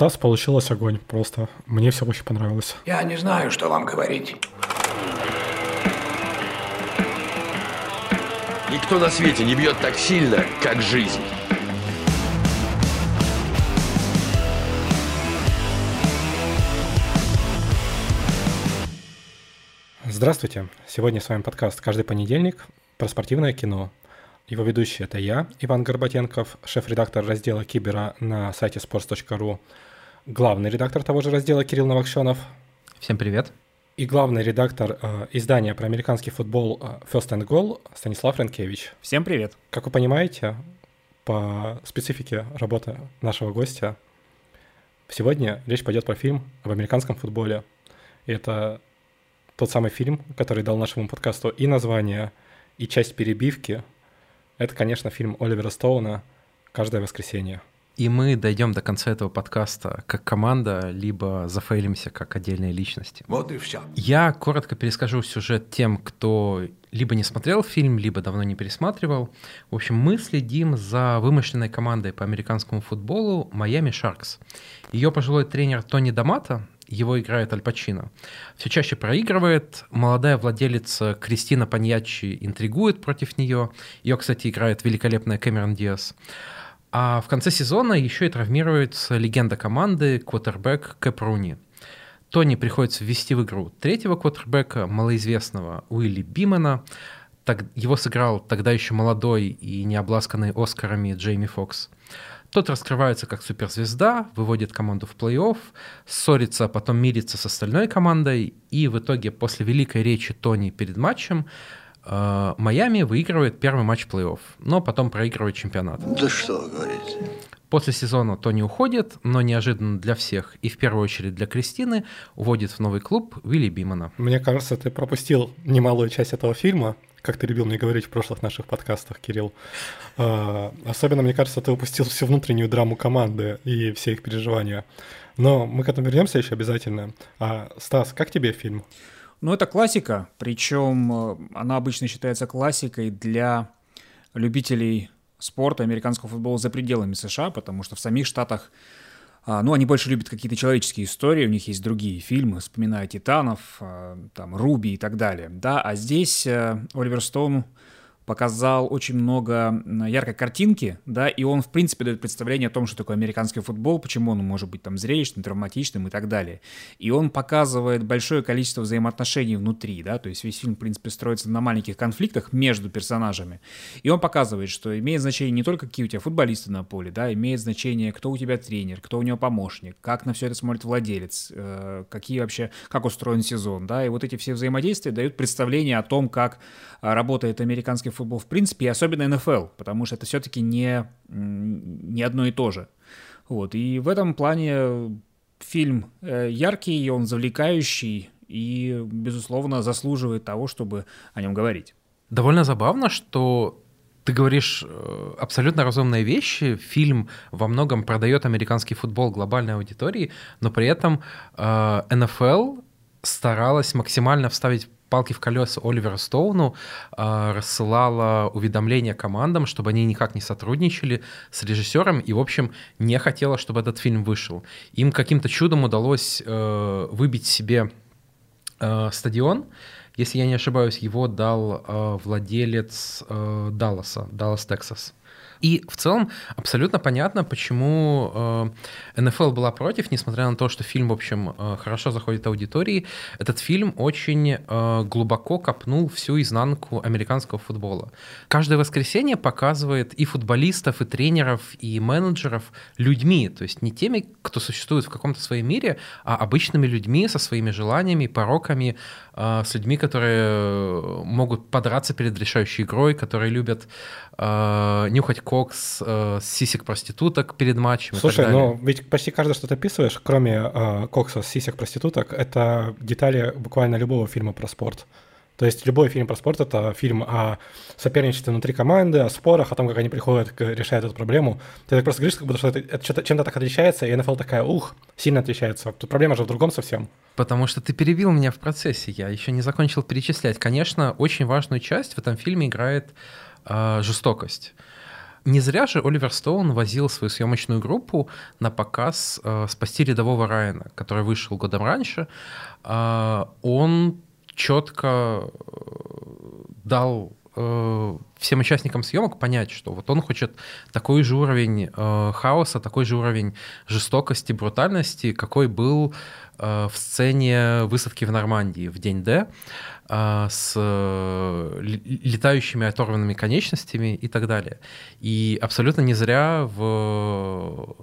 Стас, получилось огонь просто. Мне все очень понравилось. Я не знаю, что вам говорить. Никто на свете не бьет так сильно, как жизнь. Здравствуйте. Сегодня с вами подкаст «Каждый понедельник» про спортивное кино. Его ведущий – это я, Иван Горбатенков, шеф-редактор раздела Кибера на сайте sports.ru, главный редактор того же раздела Кирилл Новокшенов. Всем привет. И главный редактор э, издания про американский футбол э, First and Goal Станислав Ренкевич. Всем привет. Как вы понимаете, по специфике работы нашего гостя, сегодня речь пойдет про фильм об американском футболе. И это тот самый фильм, который дал нашему подкасту и название, и часть перебивки – это, конечно, фильм Оливера Стоуна «Каждое воскресенье». И мы дойдем до конца этого подкаста как команда, либо зафейлимся как отдельные личности. Вот и все. Я коротко перескажу сюжет тем, кто либо не смотрел фильм, либо давно не пересматривал. В общем, мы следим за вымышленной командой по американскому футболу Майами Шаркс. Ее пожилой тренер Тони Дамата его играет Аль Пачино. Все чаще проигрывает. Молодая владелица Кристина Паньячи интригует против нее. Ее, кстати, играет великолепная Кэмерон Диас. А в конце сезона еще и травмируется легенда команды, квотербек Кэп Руни. Тони приходится ввести в игру третьего квотербека, малоизвестного Уилли Бимена. Так, его сыграл тогда еще молодой и не обласканный Оскарами Джейми Фокс. Тот раскрывается как суперзвезда, выводит команду в плей-офф, ссорится, а потом мирится с остальной командой, и в итоге после великой речи Тони перед матчем Майами выигрывает первый матч плей-офф, но потом проигрывает чемпионат. Да что вы говорите? После сезона Тони уходит, но неожиданно для всех, и в первую очередь для Кристины, уводит в новый клуб Вилли Бимана. Мне кажется, ты пропустил немалую часть этого фильма, как ты любил мне говорить в прошлых наших подкастах, Кирилл. А, особенно, мне кажется, ты упустил всю внутреннюю драму команды и все их переживания. Но мы к этому вернемся еще обязательно. А, Стас, как тебе фильм? Ну, это классика, причем э, она обычно считается классикой для любителей спорта, американского футбола за пределами США, потому что в самих штатах а, ну, они больше любят какие-то человеческие истории, у них есть другие фильмы, вспоминая «Титанов», а, там, «Руби» и так далее, да, а здесь э, Оливер Стоун показал очень много яркой картинки, да, и он, в принципе, дает представление о том, что такое американский футбол, почему он может быть там зрелищным, травматичным и так далее. И он показывает большое количество взаимоотношений внутри, да, то есть весь фильм, в принципе, строится на маленьких конфликтах между персонажами. И он показывает, что имеет значение не только какие у тебя футболисты на поле, да, имеет значение, кто у тебя тренер, кто у него помощник, как на все это смотрит владелец, э, какие вообще, как устроен сезон, да, и вот эти все взаимодействия дают представление о том, как э, работает американский футбол футбол в принципе, и особенно НФЛ, потому что это все-таки не, не одно и то же. Вот, и в этом плане фильм э, яркий, он завлекающий и, безусловно, заслуживает того, чтобы о нем говорить. Довольно забавно, что ты говоришь э, абсолютно разумные вещи. Фильм во многом продает американский футбол глобальной аудитории, но при этом э, НФЛ старалась максимально вставить палки в колеса Оливера Стоуну э, рассылала уведомления командам, чтобы они никак не сотрудничали с режиссером и, в общем, не хотела, чтобы этот фильм вышел. Им каким-то чудом удалось э, выбить себе э, стадион. Если я не ошибаюсь, его дал э, владелец э, Далласа, Даллас, Тексас. И в целом абсолютно понятно, почему э, НФЛ была против, несмотря на то, что фильм, в общем, э, хорошо заходит аудитории. Этот фильм очень э, глубоко копнул всю изнанку американского футбола. Каждое воскресенье показывает и футболистов, и тренеров, и менеджеров людьми, то есть не теми, кто существует в каком-то своем мире, а обычными людьми со своими желаниями, пороками, э, с людьми, которые могут подраться перед решающей игрой, которые любят э, нюхать кокс э, с сисек проституток перед матчем. Слушай, ну ведь почти каждое, что ты описываешь, кроме э, кокса с сисек проституток, это детали буквально любого фильма про спорт. То есть любой фильм про спорт — это фильм о соперничестве внутри команды, о спорах, о том, как они приходят, решают эту проблему. Ты так просто говоришь, как будто что это, чем-то так отличается, и НФЛ такая, ух, сильно отличается. Тут проблема же в другом совсем. Потому что ты перебил меня в процессе, я еще не закончил перечислять. Конечно, очень важную часть в этом фильме играет э, жестокость. Не зря же Оливер Стоун возил свою съемочную группу на показ э, «Спасти рядового Райана», который вышел годом раньше. Э, он четко э, дал э, всем участникам съемок понять, что вот он хочет такой же уровень э, хаоса, такой же уровень жестокости, брутальности, какой был в сцене высадки в Нормандии в день Д с летающими оторванными конечностями и так далее. И абсолютно не зря в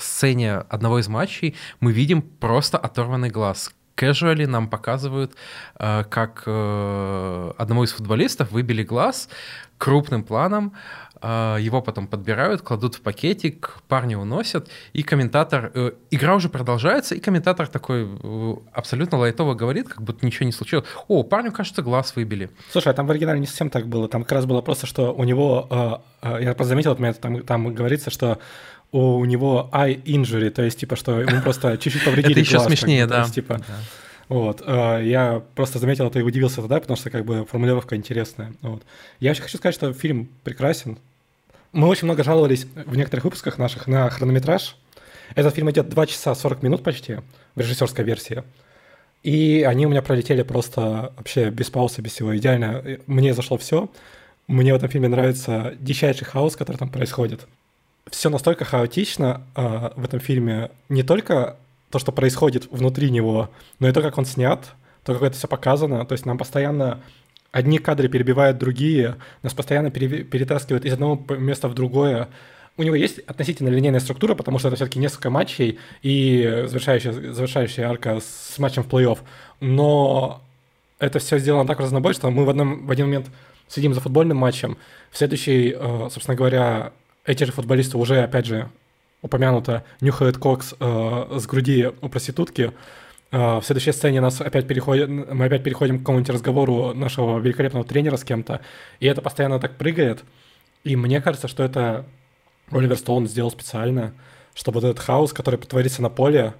сцене одного из матчей мы видим просто оторванный глаз, casually нам показывают, э, как э, одному из футболистов выбили глаз крупным планом, э, его потом подбирают, кладут в пакетик, парни уносят, и комментатор... Игра уже продолжается, и комментатор такой абсолютно лайтово говорит, как будто ничего не случилось. О, парню, кажется, глаз выбили. Слушай, а там в оригинале не совсем так было. Там как раз было просто, что у него... Я просто заметил там, там говорится, что у него eye injury, то есть, типа, что ему просто чуть-чуть повредили Это еще смешнее, да. типа, Вот. Э, я просто заметил это и удивился тогда, потому что как бы формулировка интересная. Вот. Я вообще хочу сказать, что фильм прекрасен. Мы очень много жаловались в некоторых выпусках наших на хронометраж. Этот фильм идет 2 часа 40 минут почти в режиссерской версии. И они у меня пролетели просто вообще без паузы, без всего. Идеально. Мне зашло все. Мне в этом фильме нравится дичайший хаос, который там происходит все настолько хаотично э, в этом фильме. Не только то, что происходит внутри него, но и то, как он снят, то, как это все показано. То есть нам постоянно одни кадры перебивают другие, нас постоянно пере- перетаскивают из одного места в другое. У него есть относительно линейная структура, потому что это все-таки несколько матчей и завершающая, завершающая арка с матчем в плей-офф. Но это все сделано так разнобой, что мы в, одном, в один момент следим за футбольным матчем, в следующий, э, собственно говоря, эти же футболисты уже, опять же, упомянуто, нюхают кокс э, с груди у проститутки. Э, в следующей сцене нас опять переходит, мы опять переходим к какому-нибудь разговору нашего великолепного тренера с кем-то, и это постоянно так прыгает. И мне кажется, что это Оливер Стоун сделал специально, чтобы вот этот хаос, который творится на поле,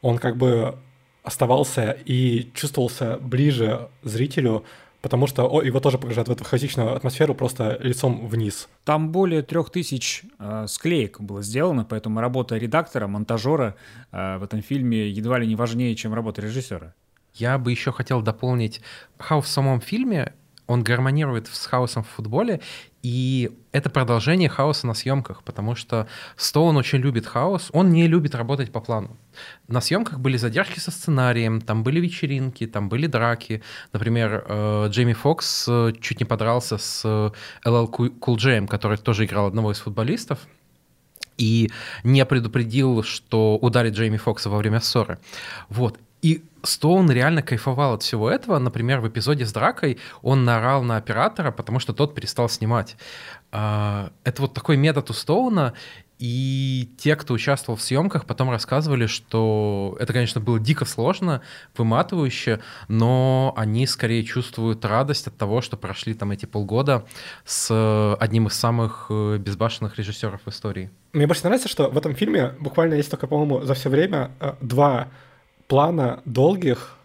он как бы оставался и чувствовался ближе зрителю, потому что его тоже погружают в эту хаотичную атмосферу просто лицом вниз. Там более трех тысяч э, склеек было сделано, поэтому работа редактора, монтажера э, в этом фильме едва ли не важнее, чем работа режиссера. Я бы еще хотел дополнить хаос в самом фильме он гармонирует с хаосом в футболе, и это продолжение хаоса на съемках, потому что Стоун очень любит хаос, он не любит работать по плану. На съемках были задержки со сценарием, там были вечеринки, там были драки. Например, э, Джейми Фокс э, чуть не подрался с LL Cool J, который тоже играл одного из футболистов, и не предупредил, что ударит Джейми Фокса во время ссоры. Вот. И Стоун реально кайфовал от всего этого. Например, в эпизоде с дракой он наорал на оператора, потому что тот перестал снимать. А, это вот такой метод у Стоуна, и те, кто участвовал в съемках, потом рассказывали, что это, конечно, было дико сложно, выматывающе, но они скорее чувствуют радость от того, что прошли там эти полгода с одним из самых э, безбашенных режиссеров в истории. Мне больше нравится, что в этом фильме буквально есть только, по-моему, за все время э, два плана долгих,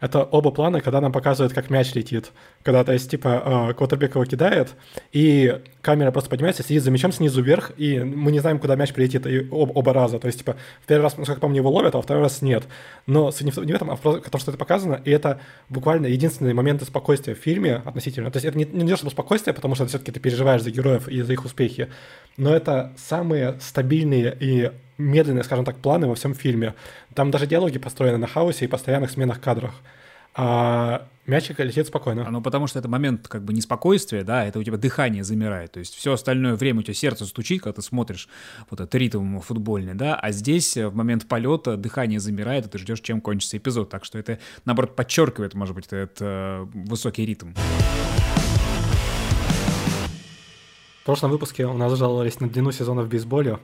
это оба плана, когда нам показывают, как мяч летит. Когда, то есть, типа, Квотербек его кидает, и камера просто поднимается, сидит за мячом снизу вверх, и мы не знаем, куда мяч прилетит и об, оба раза. То есть, типа, в первый раз, насколько помню, его ловят, а во второй раз нет. Но не в, не в этом, а в том, что это показано, и это буквально единственные моменты спокойствия в фильме относительно. То есть, это не, не то, чтобы спокойствие, потому что все-таки ты переживаешь за героев и за их успехи, но это самые стабильные и медленные, скажем так, планы во всем фильме. Там даже диалоги построены на хаосе и постоянных сменах кадрах. А мячик летит спокойно. Ну, потому что это момент как бы неспокойствия, да, это у тебя дыхание замирает, то есть все остальное время у тебя сердце стучит, когда ты смотришь вот этот ритм футбольный, да, а здесь в момент полета дыхание замирает, и ты ждешь, чем кончится эпизод, так что это, наоборот, подчеркивает, может быть, этот э, высокий ритм. В прошлом выпуске у нас жаловались на длину сезона в бейсболе,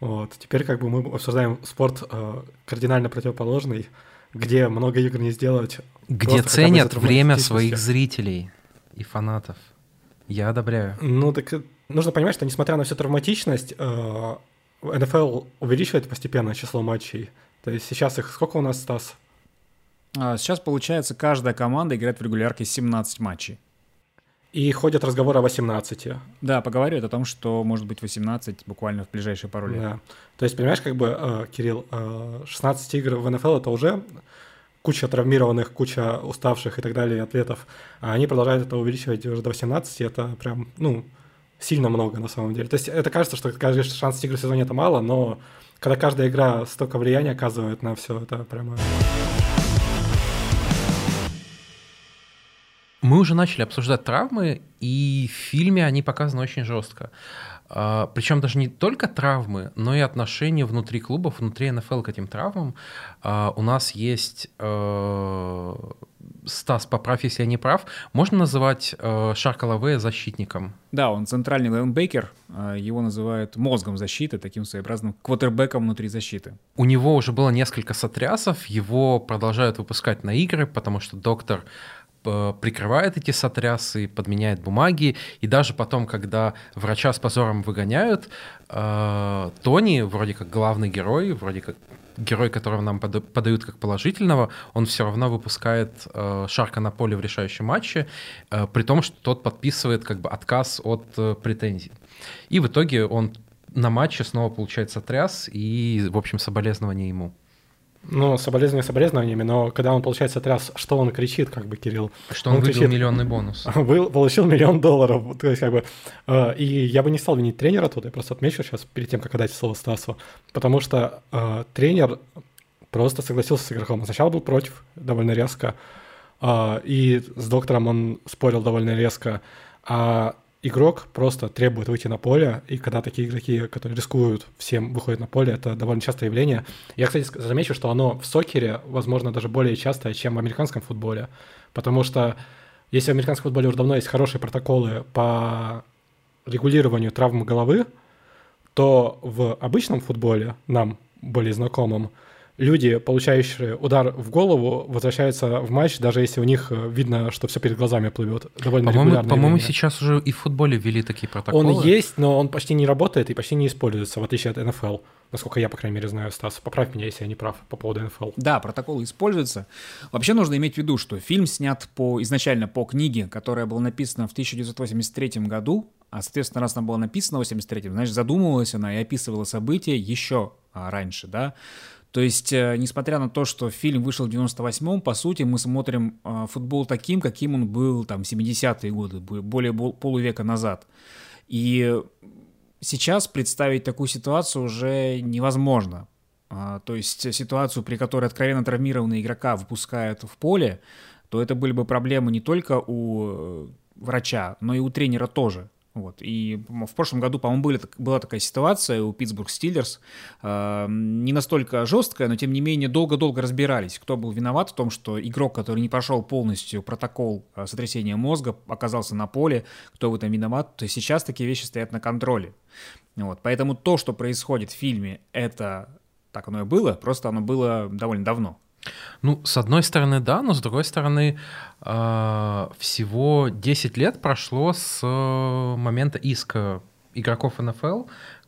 вот. Теперь как бы мы обсуждаем спорт э, кардинально противоположный, где много игр не сделать. Где ценят время своих зрителей и фанатов. Я одобряю. Ну так э, нужно понимать, что несмотря на всю травматичность, э, НФЛ увеличивает постепенно число матчей. То есть сейчас их сколько у нас, Стас? А, сейчас, получается, каждая команда играет в регулярке 17 матчей. И ходят разговоры о 18. Да, поговорят о том, что может быть 18 буквально в ближайшие пару лет. Да. То есть, понимаешь, как бы, э, Кирилл, э, 16 игр в НФЛ это уже куча травмированных, куча уставших и так далее атлетов. А они продолжают это увеличивать уже до 18. Это прям, ну, сильно много на самом деле. То есть это кажется, что каждый шанс игр в сезоне это мало, но когда каждая игра столько влияния оказывает на все, это прямо... Мы уже начали обсуждать травмы, и в фильме они показаны очень жестко. А, Причем даже не только травмы, но и отношения внутри клубов, внутри НФЛ к этим травмам. А, У нас есть э, Стас, поправь, если я не прав, можно называть э, Шарка Лавея защитником? Да, он центральный лайнбекер, а, его называют мозгом защиты, таким своеобразным квотербеком внутри защиты. У него уже было несколько сотрясов, его продолжают выпускать на игры, потому что доктор прикрывает эти сотрясы, подменяет бумаги, и даже потом, когда врача с позором выгоняют, э, Тони, вроде как главный герой, вроде как герой, которого нам пода- подают как положительного, он все равно выпускает э, Шарка на поле в решающем матче, э, при том, что тот подписывает как бы отказ от э, претензий. И в итоге он на матче снова получает сотряс, и, в общем, соболезнования ему. Ну, соболезнования соболезнованиями, но когда он получает сотряс, что он кричит, как бы, Кирилл? Что он, Он выбил кричит. миллионный бонус. Был, получил миллион долларов. То есть, как бы, э, и я бы не стал винить тренера тут, я просто отмечу сейчас перед тем, как отдать слово Стасу, потому что э, тренер просто согласился с игроком. Сначала был против довольно резко, э, и с доктором он спорил довольно резко, а игрок просто требует выйти на поле, и когда такие игроки, которые рискуют всем, выходят на поле, это довольно частое явление. Я, кстати, замечу, что оно в сокере, возможно, даже более частое, чем в американском футболе, потому что если в американском футболе уже давно есть хорошие протоколы по регулированию травм головы, то в обычном футболе, нам более знакомым, люди, получающие удар в голову, возвращаются в матч, даже если у них э, видно, что все перед глазами плывет. Довольно По-моему, регулярное по-моему, сейчас уже и в футболе ввели такие протоколы. Он есть, но он почти не работает и почти не используется, в отличие от НФЛ. Насколько я, по крайней мере, знаю, Стас. Поправь меня, если я не прав по поводу НФЛ. Да, протоколы используются. Вообще нужно иметь в виду, что фильм снят по, изначально по книге, которая была написана в 1983 году, а, соответственно, раз она была написана в 83 значит, задумывалась она и описывала события еще а, раньше, да. То есть, э, несмотря на то, что фильм вышел в 98-м, по сути, мы смотрим э, футбол таким, каким он был там в 70-е годы, бо- более бол- полувека назад. И сейчас представить такую ситуацию уже невозможно. А, то есть ситуацию, при которой откровенно травмированного игрока выпускают в поле, то это были бы проблемы не только у э, врача, но и у тренера тоже. Вот. И в прошлом году, по-моему, были была такая ситуация у Питтсбург Стиллерс, э, не настолько жесткая, но тем не менее долго-долго разбирались, кто был виноват в том, что игрок, который не прошел полностью протокол э, сотрясения мозга, оказался на поле, кто в этом виноват. То сейчас такие вещи стоят на контроле. Вот. Поэтому то, что происходит в фильме, это так оно и было, просто оно было довольно давно. Ну, с одной стороны, да, но с другой стороны, э, всего 10 лет прошло с э, момента иска игроков НФЛ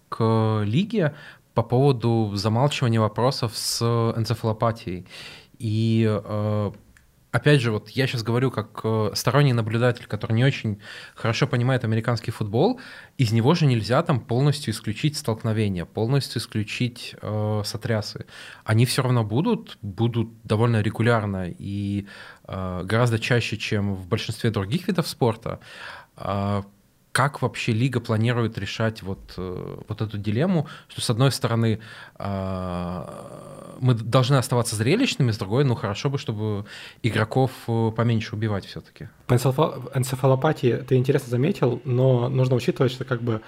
к лиге по поводу замалчивания вопросов с энцефалопатией. И э, опять же, вот я сейчас говорю как э, сторонний наблюдатель, который не очень хорошо понимает американский футбол, из него же нельзя там полностью исключить столкновения, полностью исключить э, сотрясы. Они все равно будут, будут довольно регулярно и э, гораздо чаще, чем в большинстве других видов спорта. А как вообще лига планирует решать вот, э, вот эту дилемму, что с одной стороны а, мы должны оставаться зрелищными, с другой, ну хорошо бы, чтобы игроков э, поменьше убивать все-таки. По энцефал- энцефалопатии ты интересно заметил, но нужно учитывать, что как бы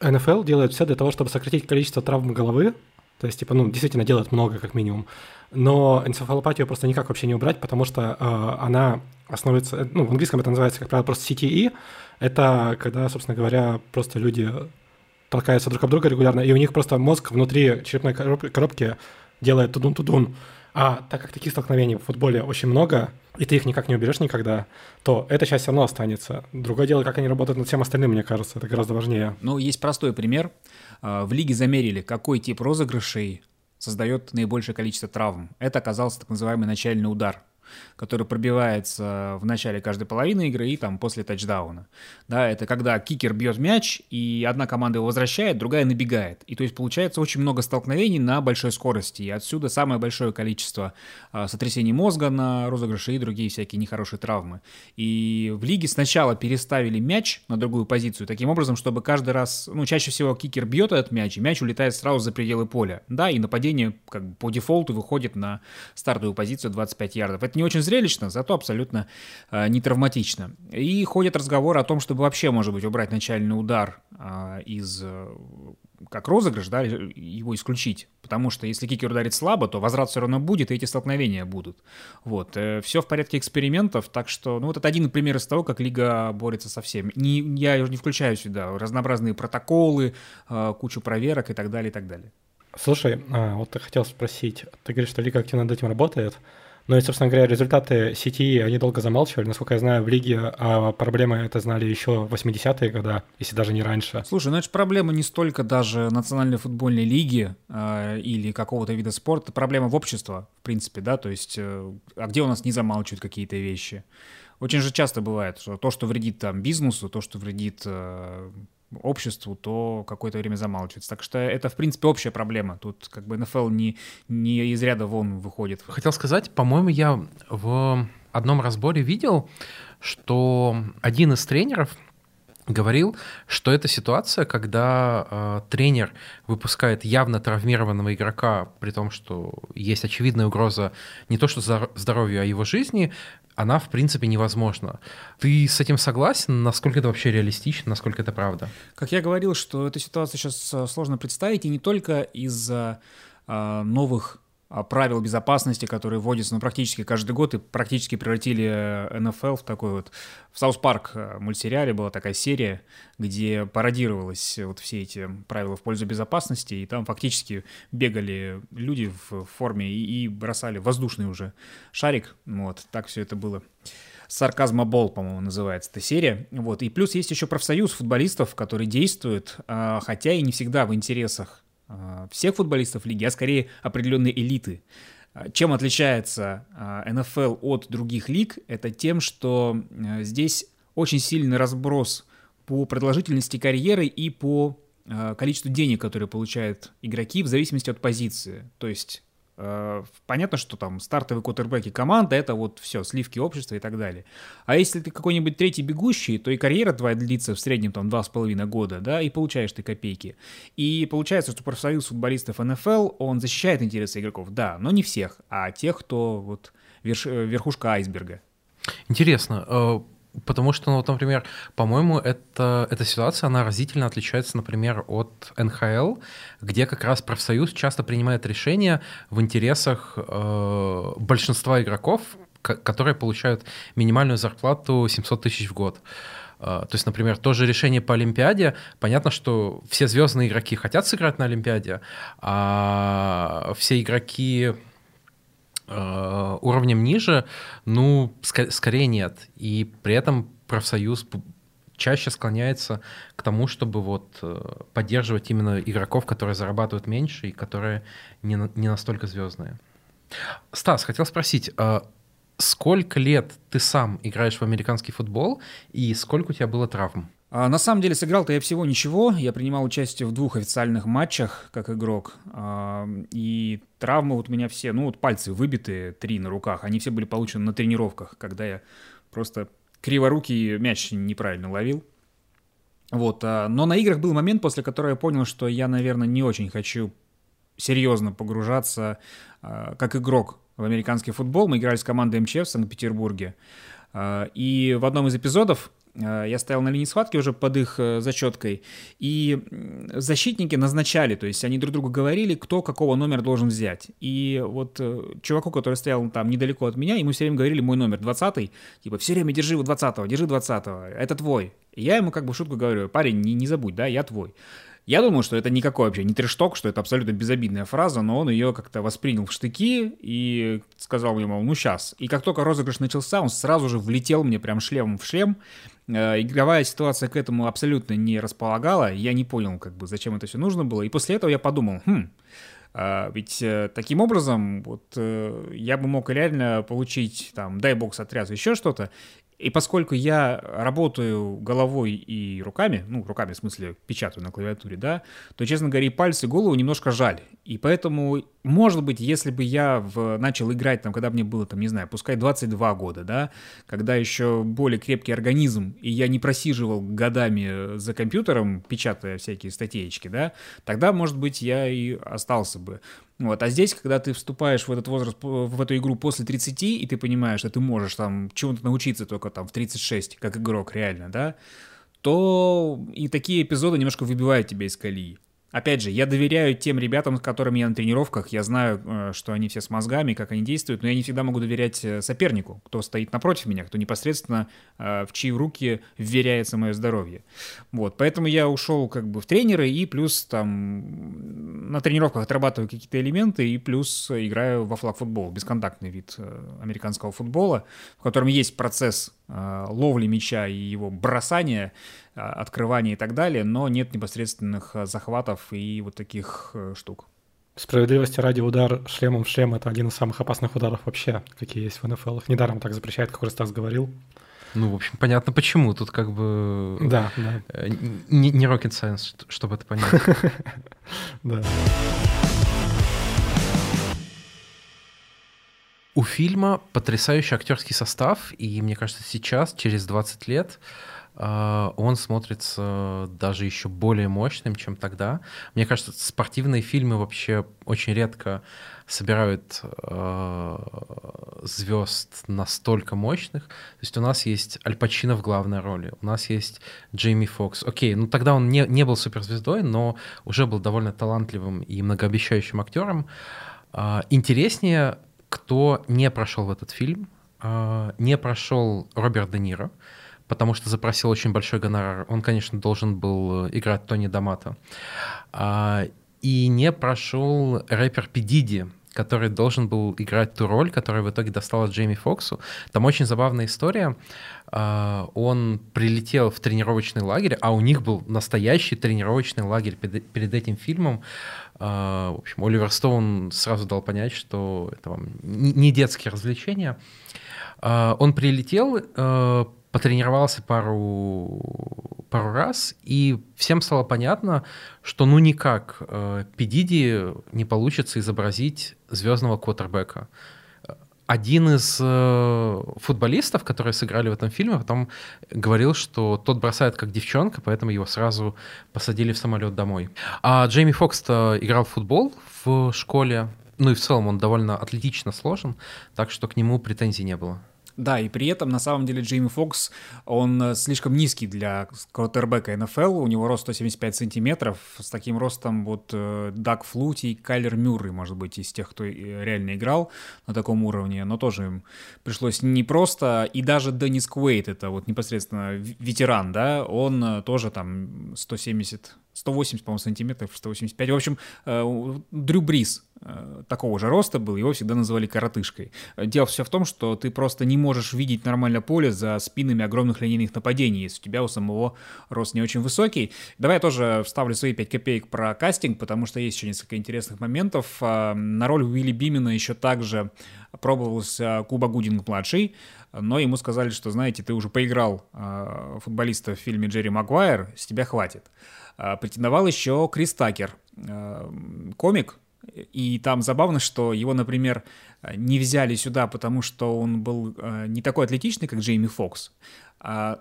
НФЛ делает все для того, чтобы сократить количество травм головы. То есть, типа, ну, действительно делает много, как минимум. Но энцефалопатию просто никак вообще не убрать, потому что э, она основывается... э, Ну, в английском это называется, как правило, просто CTE. Это когда, собственно говоря, просто люди толкаются друг об друга регулярно, и у них просто мозг внутри черепной короб- коробки делает тудун-тудун. А так как таких столкновений в футболе очень много, и ты их никак не уберешь никогда, то эта часть все равно останется. Другое дело, как они работают над всем остальным, мне кажется, это гораздо важнее. Ну, есть простой пример. А, В лиге замерили, какой тип розыгрышей создает наибольшее количество травм. Это оказался так называемый начальный удар. Который пробивается в начале каждой половины игры и там после тачдауна. Да, это когда кикер бьет мяч, и одна команда его возвращает, другая набегает. И то есть получается очень много столкновений на большой скорости, и отсюда самое большое количество а, сотрясений мозга на розыгрыше и другие всякие нехорошие травмы. И в лиге сначала переставили мяч на другую позицию, таким образом, чтобы каждый раз, ну, чаще всего кикер бьет этот мяч, и мяч улетает сразу за пределы поля. Да, и нападение как бы по дефолту выходит на стартовую позицию 25 ярдов. Это не очень зрелищно, зато абсолютно э, не травматично. И ходят разговоры о том, чтобы вообще, может быть, убрать начальный удар э, из как розыгрыш, да, его исключить. Потому что если кикер ударит слабо, то возврат все равно будет, и эти столкновения будут. Вот. Э, все в порядке экспериментов, так что, ну, вот это один пример из того, как Лига борется со всеми. Не, я не включаю сюда разнообразные протоколы, э, кучу проверок и так далее, и так далее. Слушай, а, вот я хотел спросить, ты говоришь, что Лига активно над этим работает, но, и, собственно говоря, результаты сети, они долго замалчивали. Насколько я знаю, в Лиге а проблемы это знали еще в 80-е годы, если даже не раньше. Слушай, ну это же проблема не столько даже национальной футбольной лиги э, или какого-то вида спорта, проблема в обществе, в принципе, да, то есть, э, а где у нас не замалчивают какие-то вещи? Очень же часто бывает, что то, что вредит там бизнесу, то, что вредит э, обществу, то какое-то время замалчивается. Так что это, в принципе, общая проблема. Тут как бы НФЛ не, не из ряда вон выходит. Хотел сказать, по-моему, я в одном разборе видел, что один из тренеров говорил, что это ситуация, когда э, тренер выпускает явно травмированного игрока, при том, что есть очевидная угроза не то что здоровью, а его жизни, она, в принципе, невозможна. Ты с этим согласен? Насколько это вообще реалистично? Насколько это правда? Как я говорил, что эту ситуацию сейчас э, сложно представить, и не только из-за э, новых правил безопасности, которые вводятся ну, практически каждый год и практически превратили НФЛ в такой вот... В South Park э, мультсериале была такая серия, где пародировалось вот все эти правила в пользу безопасности, и там фактически бегали люди в форме и, и бросали воздушный уже шарик. Вот, так все это было. Сарказма Бол, по-моему, называется эта серия. Вот. И плюс есть еще профсоюз футболистов, который действует, а, хотя и не всегда в интересах а, всех футболистов лиги, а скорее определенной элиты. А, чем отличается НФЛ от других лиг? Это тем, что здесь очень сильный разброс по продолжительности карьеры и по количеству денег, которые получают игроки в зависимости от позиции. То есть понятно, что там стартовые квотербеки команда — это вот все, сливки общества и так далее. А если ты какой-нибудь третий бегущий, то и карьера твоя длится в среднем там два с половиной года, да, и получаешь ты копейки. И получается, что профсоюз футболистов НФЛ, он защищает интересы игроков, да, но не всех, а тех, кто вот верш... Э, верхушка айсберга. Интересно, э, Потому что, ну, вот, например, по-моему, это, эта ситуация, она разительно отличается, например, от НХЛ, где как раз профсоюз часто принимает решения в интересах э, большинства игроков, которые получают минимальную зарплату 700 тысяч в год. Uh, то есть, например, то же решение по Олимпиаде. Понятно, что все звездные игроки хотят сыграть на Олимпиаде, а все игроки Э, уровнем ниже, ну, ск- скорее нет. И при этом профсоюз чаще склоняется к тому, чтобы вот э, поддерживать именно игроков, которые зарабатывают меньше и которые не, не настолько звездные. Стас, хотел спросить, э, сколько лет ты сам играешь в американский футбол и сколько у тебя было травм? А, на самом деле сыграл-то я всего ничего. Я принимал участие в двух официальных матчах как игрок. А, и травмы вот у меня все, ну вот пальцы выбиты, три на руках, они все были получены на тренировках, когда я просто криворукий мяч неправильно ловил. Вот, а, но на играх был момент, после которого я понял, что я, наверное, не очень хочу серьезно погружаться как игрок в американский футбол. Мы играли с командой МЧФ в Санкт-Петербурге. И в одном из эпизодов я стоял на линии схватки уже под их э, зачеткой, и защитники назначали, то есть они друг другу говорили, кто какого номера должен взять. И вот э, чуваку, который стоял там недалеко от меня, ему все время говорили мой номер 20 типа все время держи 20-го, держи 20-го, это твой. И я ему как бы шутку говорю, парень, не, не забудь, да, я твой. Я думал, что это никакой вообще не трешток, что это абсолютно безобидная фраза, но он ее как-то воспринял в штыки и сказал мне, мол, ну сейчас. И как только розыгрыш начался, он сразу же влетел мне прям шлемом в шлем. Э, игровая ситуация к этому абсолютно не располагала. Я не понял, как бы, зачем это все нужно было. И после этого я подумал, хм, А, ведь э, таким образом вот э, я бы мог реально получить там, дай бог сотряс, еще что-то, и поскольку я работаю головой и руками, ну, руками в смысле печатаю на клавиатуре, да, то, честно говоря, и пальцы, и голову немножко жаль. И поэтому, может быть, если бы я в, начал играть, там, когда мне было, там, не знаю, пускай 22 года, да, когда еще более крепкий организм, и я не просиживал годами за компьютером, печатая всякие статейки, да, тогда, может быть, я и остался бы. Вот. А здесь, когда ты вступаешь в этот возраст, в эту игру после 30, и ты понимаешь, что ты можешь там чему-то научиться только там в 36, как игрок реально, да, то и такие эпизоды немножко выбивают тебя из колеи. Опять же, я доверяю тем ребятам, с которыми я на тренировках, я знаю, э, что они все с мозгами, как они действуют, но я не всегда могу доверять э, сопернику, кто стоит напротив меня, кто непосредственно э, в чьи руки вверяется мое здоровье. Вот, поэтому я ушел как бы в тренеры и плюс там на тренировках отрабатываю какие-то элементы и плюс играю во флаг-футбол, бесконтактный вид американского футбола, в котором есть процесс ловли мяча и его бросания, а, открывания и так далее, но нет непосредственных а, захватов и вот таких э, штук. Справедливости ради удар шлемом в шлем — это один из самых опасных ударов вообще, какие есть в НФЛ. Недаром так запрещает, как Ростас говорил. Ну, в общем, понятно почему. Тут как бы... Да, да. Э, не, не rocket science, чтобы это понять. Да. У фильма потрясающий актерский состав, и мне кажется, сейчас, через 20 лет, он смотрится даже еще более мощным, чем тогда. Мне кажется, спортивные фильмы вообще очень редко собирают э, звезд настолько мощных. То есть у нас есть Аль Пачино в главной роли, у нас есть Джейми Фокс. Окей, ну тогда он не, не был суперзвездой, но уже был довольно талантливым и многообещающим актером. Э, интереснее, кто не прошел в этот фильм, э, не прошел Роберт Де Ниро потому что запросил очень большой гонорар. Он, конечно, должен был играть Тони Дамато. А, и не прошел рэпер Педиди, который должен был играть ту роль, которая в итоге досталась Джейми Фоксу. Там очень забавная история. А, он прилетел в тренировочный лагерь, а у них был настоящий тренировочный лагерь перед этим фильмом. А, в общем, Оливер Стоун сразу дал понять, что это вам не детские развлечения. Он прилетел, потренировался пару, пару раз, и всем стало понятно, что ну никак э, Педиди не получится изобразить звездного квотербека. Один из э, футболистов, которые сыграли в этом фильме, потом говорил, что тот бросает как девчонка, поэтому его сразу посадили в самолет домой. А Джейми Фокс играл в футбол в школе, ну и в целом он довольно атлетично сложен, так что к нему претензий не было. Да, и при этом, на самом деле, Джейми Фокс, он э, слишком низкий для квотербека НФЛ, у него рост 175 сантиметров, с таким ростом вот э, Даг Флути и Кайлер Мюррей, может быть, из тех, кто реально играл на таком уровне, но тоже им пришлось непросто, и даже Деннис Куэйт, это вот непосредственно ветеран, да, он э, тоже там 170 180, по-моему, сантиметров, 185. В общем, э, Дрю Брис э, такого же роста был, его всегда называли коротышкой. Дело все в том, что ты просто не можешь видеть нормально поле за спинами огромных линейных нападений, если у тебя у самого рост не очень высокий. Давай я тоже вставлю свои 5 копеек про кастинг, потому что есть еще несколько интересных моментов. А, на роль Уилли Бимена еще также пробовался Куба Гудинг-младший, но ему сказали, что, знаете, ты уже поиграл футболиста в фильме Джерри Магуайр, с тебя хватит. А, претендовал еще Крис Такер, а, комик, и там забавно, что его, например, не взяли сюда, потому что он был а, не такой атлетичный, как Джейми Фокс.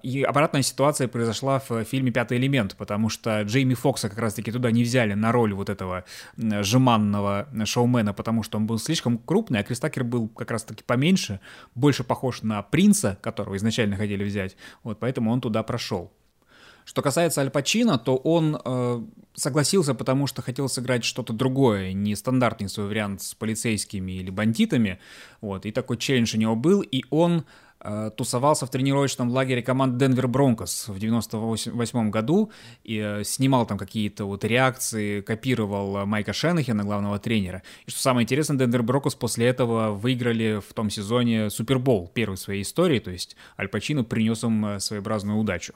И обратная ситуация произошла в фильме «Пятый элемент», потому что Джейми Фокса как раз-таки туда не взяли на роль вот этого жеманного шоумена, потому что он был слишком крупный, а Крис Такер был как раз-таки поменьше, больше похож на принца, которого изначально хотели взять, вот поэтому он туда прошел. Что касается Аль Пачино, то он э, согласился, потому что хотел сыграть что-то другое, не стандартный свой вариант с полицейскими или бандитами. Вот, и такой челлендж у него был, и он э, тусовался в тренировочном лагере команд Денвер Бронкос в 98 году и э, снимал там какие-то вот реакции, копировал Майка Шенахена, главного тренера. И что самое интересное, Денвер Бронкос после этого выиграли в том сезоне Супербол, первый в своей истории, то есть Аль Пачино принес им э, своеобразную удачу.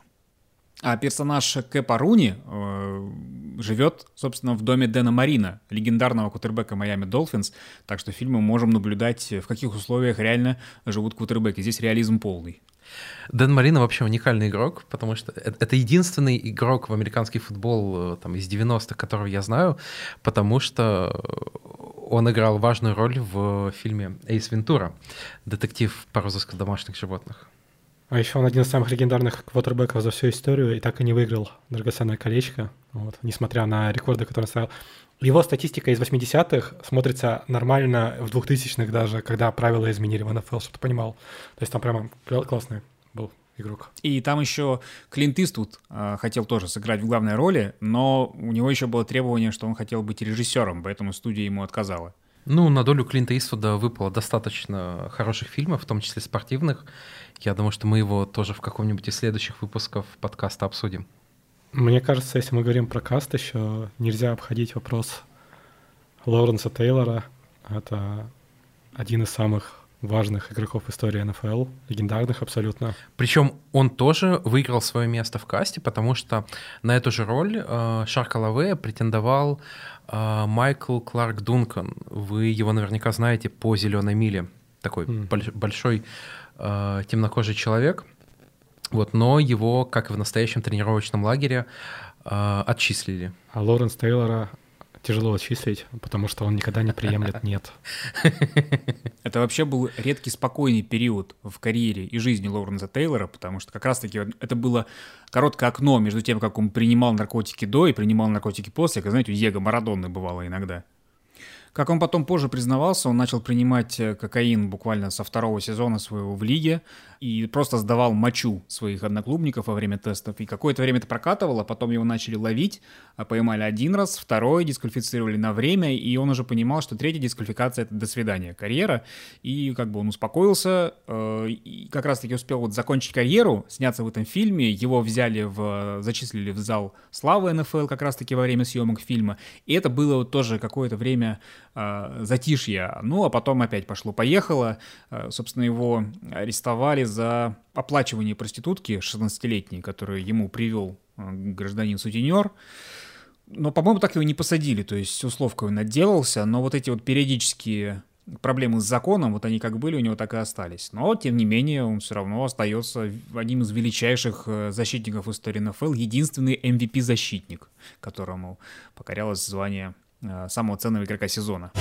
А персонаж Кэпа Руни э, живет, собственно, в доме Дэна Марина, легендарного кутербека Майами Долфинс, так что в фильме мы можем наблюдать, в каких условиях реально живут кутербеки. Здесь реализм полный. Дэн Марина вообще уникальный игрок, потому что э, это единственный игрок в американский футбол э, там, из 90-х, которого я знаю, потому что он играл важную роль в фильме «Эйс Вентура», детектив по розыску домашних животных. А еще он один из самых легендарных квотербеков за всю историю и так и не выиграл драгоценное колечко, вот, несмотря на рекорды, которые он ставил. Его статистика из 80-х смотрится нормально в 2000-х даже, когда правила изменили в НФЛ, чтобы ты понимал. То есть там прямо классный был игрок. И там еще Клинт Иствуд э, хотел тоже сыграть в главной роли, но у него еще было требование, что он хотел быть режиссером, поэтому студия ему отказала. Ну, на долю Клинта Иствуда выпало достаточно хороших фильмов, в том числе спортивных. Я думаю, что мы его тоже в каком-нибудь из следующих выпусков подкаста обсудим. Мне кажется, если мы говорим про каст еще, нельзя обходить вопрос Лоуренса Тейлора. Это один из самых важных игроков истории НФЛ, легендарных абсолютно. Причем он тоже выиграл свое место в касте, потому что на эту же роль э, Шарка Лавея претендовал э, Майкл Кларк Дункан. Вы его наверняка знаете по «Зеленой миле». Такой mm. больш, большой э, темнокожий человек. Вот, но его, как и в настоящем тренировочном лагере, э, отчислили. А Лоренс Тейлора тяжело отчислить, потому что он никогда не приемлет «нет». Это вообще был редкий спокойный период в карьере и жизни Лоуренса Тейлора, потому что как раз-таки это было короткое окно между тем, как он принимал наркотики до и принимал наркотики после, как, знаете, у Диего Марадонны бывало иногда. Как он потом позже признавался, он начал принимать э, кокаин буквально со второго сезона своего в лиге и просто сдавал мочу своих одноклубников во время тестов. И какое-то время это прокатывало, потом его начали ловить, а поймали один раз, второй дисквалифицировали на время, и он уже понимал, что третья дисквалификация — это до свидания, карьера. И как бы он успокоился, э, и как раз-таки успел вот закончить карьеру, сняться в этом фильме, его взяли в, зачислили в зал славы НФЛ как раз-таки во время съемок фильма. И это было вот тоже какое-то время э, затишья. Ну, а потом опять пошло-поехало. Э, собственно, его арестовали за оплачивание проститутки 16-летней, которую ему привел э, гражданин-сутенер. Но, по-моему, так его не посадили, то есть условка он отделался, но вот эти вот периодические проблемы с законом, вот они как были, у него так и остались. Но, тем не менее, он все равно остается одним из величайших защитников истории НФЛ, единственный MVP-защитник, которому покорялось звание самого ценного игрока сезона.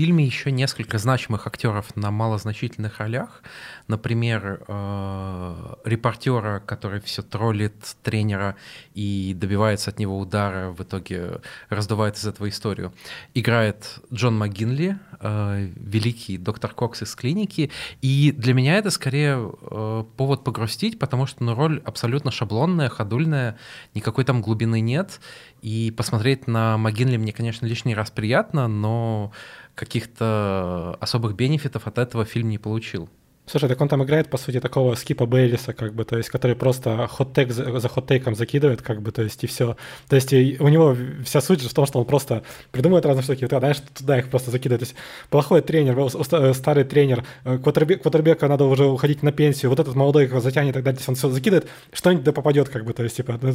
Фильме еще несколько значимых актеров на малозначительных ролях. Например, э, репортера, который все троллит тренера и добивается от него удара, в итоге раздувает из этого историю. Играет Джон МcГинли, э, великий доктор Кокс из клиники. И для меня это скорее э, повод погрустить, потому что ну, роль абсолютно шаблонная, ходульная, никакой там глубины нет. И посмотреть на МcГинли мне, конечно, лишний раз приятно, но каких-то особых бенефитов от этого фильм не получил. Слушай, так он там играет, по сути, такого скипа Бейлиса, как бы, то есть, который просто хот-тейк за, за хот-тейком закидывает, как бы, то есть, и все. То есть, и у него вся суть же в том, что он просто придумывает разные штуки, вот, знаешь, туда их просто закидывает. То есть, плохой тренер, э, старый тренер, э, квотербек, квотербека надо уже уходить на пенсию, вот этот молодой его затянет и далее, он все закидывает, что-нибудь да попадет, как бы, то есть, типа, ну,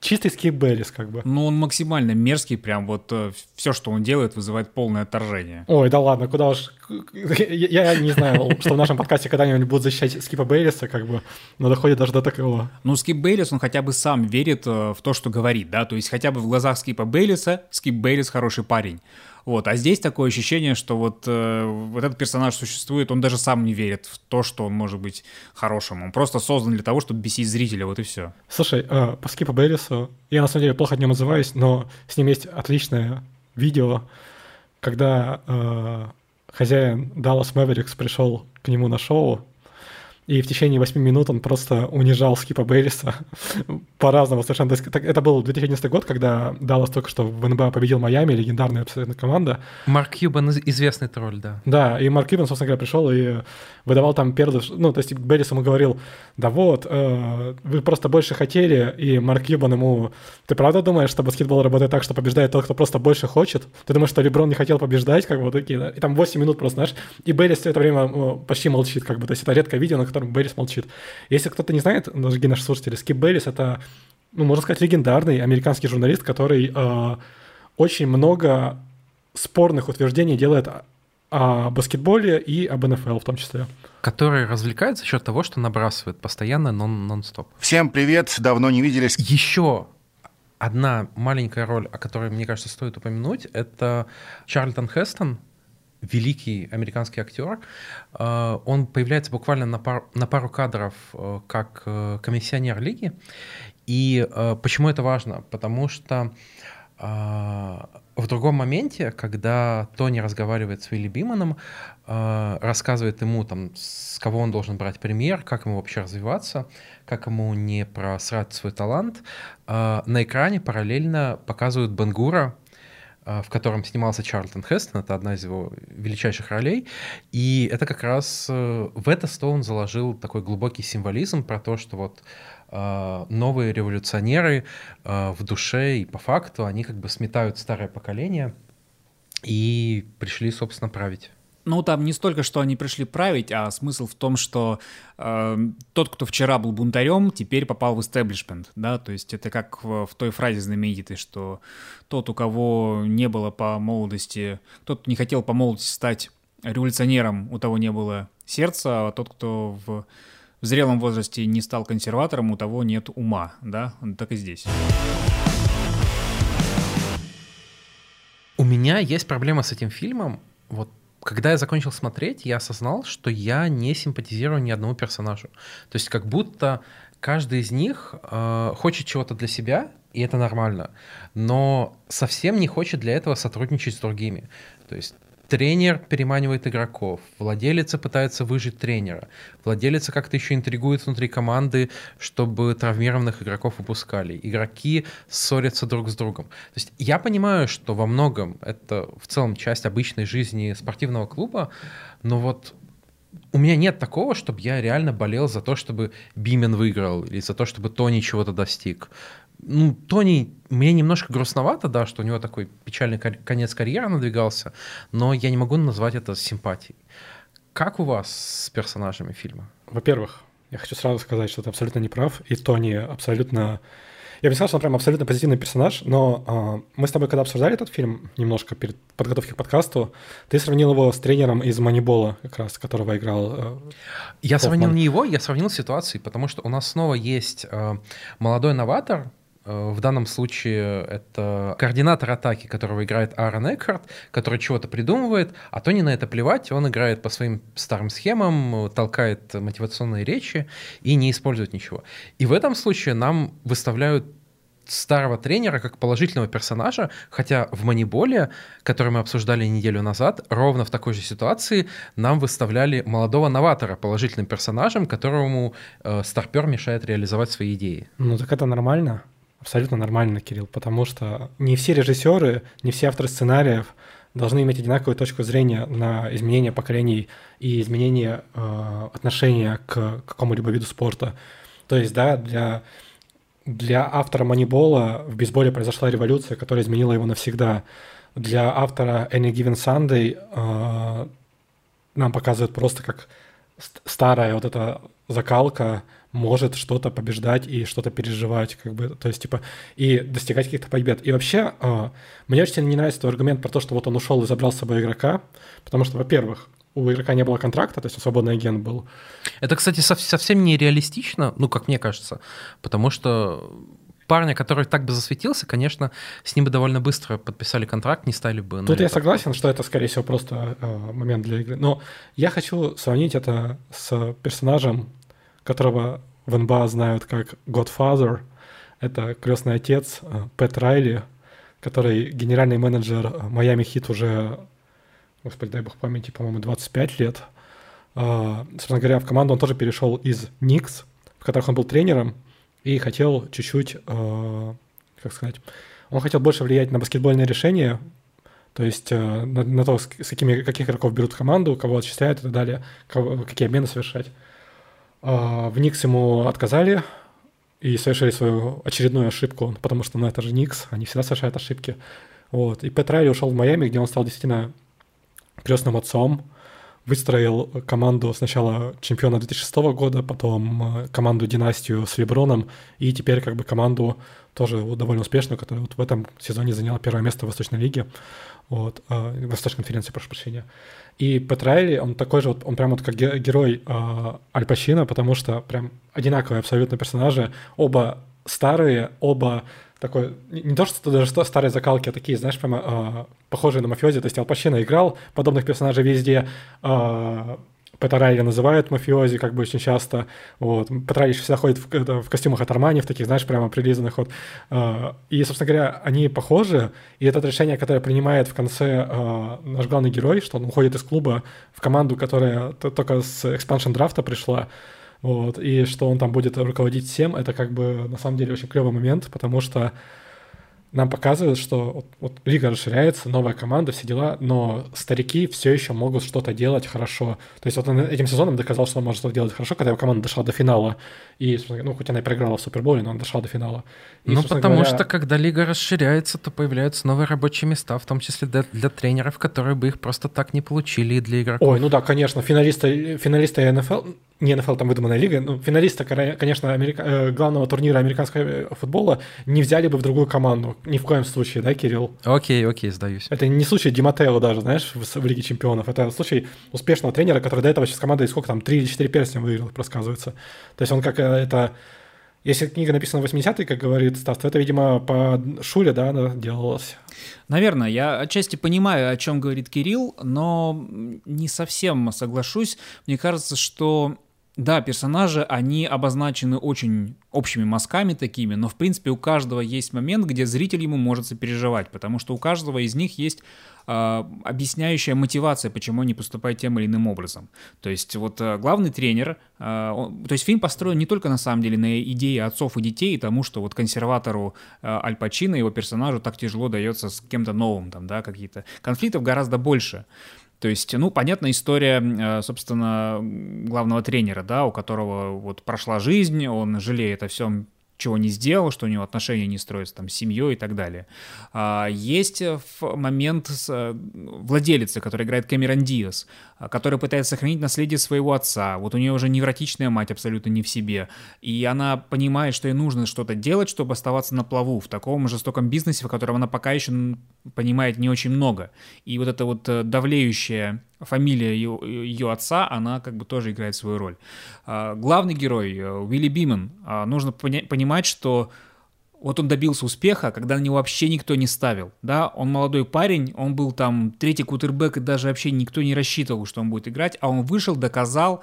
чистый скип Бейлис, как бы. Ну, он максимально мерзкий, прям вот э, все, что он делает, вызывает полное отторжение. Ой, да ладно, куда уж... Я, я не знаю, что в нашем подкасте подкасте когда-нибудь будут защищать Скипа Бейлиса, как бы, но доходит даже до такого. Ну, Скип Бейлис, он хотя бы сам верит э, в то, что говорит, да, то есть хотя бы в глазах Скипа Бейлиса Скип Бейлис хороший парень. Вот, а здесь такое ощущение, что вот, э, вот этот персонаж существует, он даже сам не верит в то, что он может быть хорошим. Он просто создан для того, чтобы бесить зрителя, вот и все. Слушай, э, по Скипу Бейлису, я на самом деле плохо от него называюсь, но с ним есть отличное видео, когда э, хозяин Dallas Mavericks пришел к нему на шоу, и в течение 8 минут он просто унижал Скипа Бейриса по-разному совершенно. Это был 2011 год, когда Даллас только что в НБА победил Майами, легендарная абсолютно команда. Марк Кьюбан известный тролль, да. Да, и Марк Кьюбан, собственно говоря, пришел и выдавал там перды. Ну, то есть Беррис ему говорил, да вот, э, вы просто больше хотели, и Марк Кьюбан ему, ты правда думаешь, что баскетбол работает так, что побеждает тот, кто просто больше хочет? Ты думаешь, что Леброн не хотел побеждать, как бы вот такие, да? И там 8 минут просто, знаешь, и Беррис все это время почти молчит, как бы, то есть это редкое видео, на котором комментатором, Бэрис молчит. Если кто-то не знает, дорогие наши слушатели, Скип Бэрис — это, ну, можно сказать, легендарный американский журналист, который э, очень много спорных утверждений делает о баскетболе и об НФЛ в том числе. Который развлекает за счет того, что набрасывает постоянно нон- нон-стоп. Всем привет, давно не виделись. Еще одна маленькая роль, о которой, мне кажется, стоит упомянуть, это Чарльтон Хестон, великий американский актер. Э, Он появляется буквально на пару, на пару кадров э, как э, комиссионер лиги. И почему это важно? Потому что в другом моменте, когда Тони разговаривает с Вилли Биманом, рассказывает ему, там, с кого он должен брать пример, как ему вообще развиваться, как ему не просрать свой талант, на экране параллельно показывают Бенгура, в котором снимался Чарльтон Хестон, это одна из его величайших ролей, и это как раз э, в это Стоун заложил такой глубокий символизм про то, что вот э, новые революционеры э, в душе и по факту, они как бы сметают старое поколение и пришли, собственно, править. Ну, там не столько, что они пришли править, а смысл в том, что э, тот, кто вчера был бунтарем, теперь попал в истеблишмент, да, то есть это как в, в той фразе знаменитой, что тот, у кого не было по молодости, тот, кто не хотел по молодости стать революционером, у того не было сердца, а тот, кто в, в зрелом возрасте не стал консерватором, у того нет ума, да, так и здесь. У меня есть проблема с этим фильмом. Вот когда я закончил смотреть, я осознал, что я не симпатизирую ни одному персонажу. То есть как будто каждый из них э, хочет чего-то для себя, и это нормально, но совсем не хочет для этого сотрудничать с другими. То есть тренер переманивает игроков, владелица пытается выжить тренера, владелица как-то еще интригует внутри команды, чтобы травмированных игроков выпускали, игроки ссорятся друг с другом. То есть я понимаю, что во многом это в целом часть обычной жизни спортивного клуба, но вот у меня нет такого, чтобы я реально болел за то, чтобы Бимен выиграл, или за то, чтобы Тони чего-то достиг. Ну, Тони, мне немножко грустновато, да, что у него такой печальный конец карьеры надвигался, но я не могу назвать это симпатией. Как у вас с персонажами фильма? Во-первых, я хочу сразу сказать, что ты абсолютно не прав, и Тони абсолютно... Я бы сказал, что он прям абсолютно позитивный персонаж, но э, мы с тобой, когда обсуждали этот фильм немножко перед подготовкой к подкасту, ты сравнил его с тренером из «Манибола», как раз, которого играл... Э, Я Хоффман. сравнил не его, я сравнил ситуации, потому что у нас снова есть э, молодой новатор, в данном случае это координатор атаки, которого играет Аарон Экхарт, который чего-то придумывает, а Тони на это плевать, он играет по своим старым схемам, э, толкает мотивационные речи и не использует ничего. И в этом случае нам выставляют старого тренера как положительного персонажа, хотя в Маниболе, который мы обсуждали неделю назад, ровно в такой же ситуации нам выставляли молодого новатора положительным персонажем, которому э, старпер мешает реализовать свои идеи. Ну так это нормально, абсолютно нормально, Кирилл, потому что не все режиссеры, не все авторы сценариев должны иметь одинаковую точку зрения на изменение поколений и изменение э, отношения к какому-либо виду спорта. То есть, да, для, для автора Манибола в бейсболе произошла революция, которая изменила его навсегда. Для автора Any Given Sunday э, нам показывают просто как ст- старая вот эта закалка может что-то побеждать и что-то переживать, как бы, то есть, типа, и достигать каких-то побед. И вообще, э, мне очень не нравится твой аргумент про то, что вот он ушел и забрал с собой игрока, потому что, во-первых, у игрока не было контракта, то есть он свободный агент был. Это, кстати, сов- совсем не реалистично, ну, как мне кажется, потому что парня, который так бы засветился, конечно, с ним бы довольно быстро подписали контракт, не стали бы... Тут я согласен, что это, скорее всего, просто э, момент для игры. Но я хочу сравнить это с персонажем, которого в НБА знают как Godfather. Это крестный отец э, Пэт Райли, который генеральный менеджер Майами Хит уже, господи, дай бог памяти, по-моему, 25 лет. Э, Собственно говоря, в команду он тоже перешел из Никс, в которых он был тренером, и хотел чуть-чуть, э, как сказать, он хотел больше влиять на баскетбольные решения, то есть э, на, на то, с какими, каких игроков берут в команду, кого отчисляют и так далее, кого- какие обмены совершать. А, в Никс ему отказали и совершили свою очередную ошибку, потому что, ну, это же Никс, они всегда совершают ошибки. Вот. И Пет Райли ушел в Майами, где он стал действительно крестным отцом. Выстроил команду сначала чемпиона 2006 года, потом э, команду династию с Леброном, и теперь как бы команду тоже довольно успешную, которая вот в этом сезоне заняла первое место в Восточной лиге, вот, э, Восточной конференции, прошу прощения. И Петрайли, он такой же, вот, он прям вот как герой э, Аль Пачино, потому что прям одинаковые абсолютно персонажи, оба старые, оба такой, не то, что даже что старые закалки, а такие, знаешь, прямо э, похожие на мафиози. То есть Ал Пачино играл подобных персонажей везде. Э, Петрайли называют мафиози как бы очень часто. Вот. Петрайли всегда ходит в, в костюмах от Армани, в таких, знаешь, прямо прилизанных. Вот. Э, и, собственно говоря, они похожи. И это решение, которое принимает в конце э, наш главный герой, что он уходит из клуба в команду, которая только с expansion драфта пришла, вот, и что он там будет руководить всем, это как бы на самом деле очень клевый момент, потому что нам показывают, что вот, вот лига расширяется, новая команда, все дела, но старики все еще могут что-то делать хорошо. То есть вот он этим сезоном доказал, что он может что-то делать хорошо, когда его команда дошла до финала. И, ну, хоть она и проиграла в Суперболе, но он дошла до финала. И, ну, потому говоря... что, когда лига расширяется, то появляются новые рабочие места, в том числе для, для тренеров, которые бы их просто так не получили, и для игроков. Ой, ну да, конечно, финалисты, финалисты НФЛ, не НФЛ, там выдуманная лига, ну, финалиста, конечно, америка... Э, главного турнира американского футбола не взяли бы в другую команду. Ни в коем случае, да, Кирилл? Окей, окей, сдаюсь. Это не случай Диматео даже, знаешь, в, в Лиге Чемпионов. Это случай успешного тренера, который до этого сейчас команда, сколько там, 3 или 4 перстня выиграл, рассказывается. То есть он как э, это... Если книга написана в 80-е, как говорит Стас, то это, видимо, по Шуле, да, она делалась. Наверное, я отчасти понимаю, о чем говорит Кирилл, но не совсем соглашусь. Мне кажется, что да, персонажи, они обозначены очень общими мазками такими, но в принципе у каждого есть момент, где зритель ему может сопереживать, потому что у каждого из них есть объясняющая мотивация, почему они поступают тем или иным образом. То есть вот э, главный тренер, э, он, то есть фильм построен не только на самом деле на идее отцов и детей, и тому, что вот консерватору э, Аль Пачино, его персонажу так тяжело дается с кем-то новым, там, да, какие-то конфликтов гораздо больше. То есть, ну, понятная история, э, собственно, главного тренера, да, у которого вот прошла жизнь, он жалеет о всем, чего не сделал, что у него отношения не строятся там с семьей и так далее. А, есть момент с э, владелицей, которая играет Кэмерон Диас, а, которая пытается сохранить наследие своего отца. Вот у нее уже невротичная мать абсолютно не в себе. И она понимает, что ей нужно что-то делать, чтобы оставаться на плаву в таком жестоком бизнесе, в котором она пока еще понимает не очень много. И вот эта вот э, давлеющая фамилия ее, ее отца, она как бы тоже играет свою роль. А, главный герой, э, Уилли Биман, а, нужно понимать, что вот он добился успеха, когда на него вообще никто не ставил, да, он молодой парень, он был там третий кутербэк, и даже вообще никто не рассчитывал, что он будет играть, а он вышел, доказал,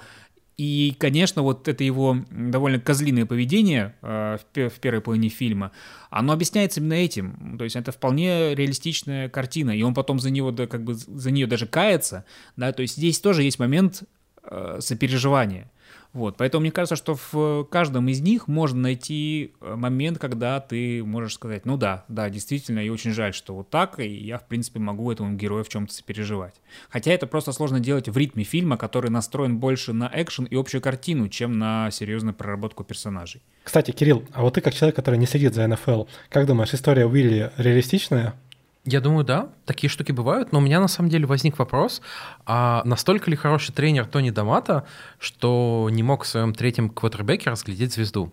и, конечно, вот это его довольно козлиное поведение э, в, в первой половине фильма, оно объясняется именно этим. То есть это вполне реалистичная картина, и он потом за него, да, как бы за нее даже кается, да, то есть здесь тоже есть момент э, сопереживания. Вот, поэтому мне кажется, что в каждом из них можно найти э, момент, когда ты можешь сказать, ну да, да, действительно, и очень жаль, что вот так, и я, в принципе, могу этому герою в чем-то сопереживать. Хотя это просто сложно делать в ритме фильма, который настроен больше на экшен и общую картину, чем на серьезную проработку персонажей. Кстати, Кирилл, а вот ты как человек, который не следит за НФЛ, как думаешь, история Уилли реалистичная? Я думаю, да, такие штуки бывают, но у меня на самом деле возник вопрос, а настолько ли хороший тренер Тони Дамата, что не мог в своем третьем квотербеке разглядеть звезду?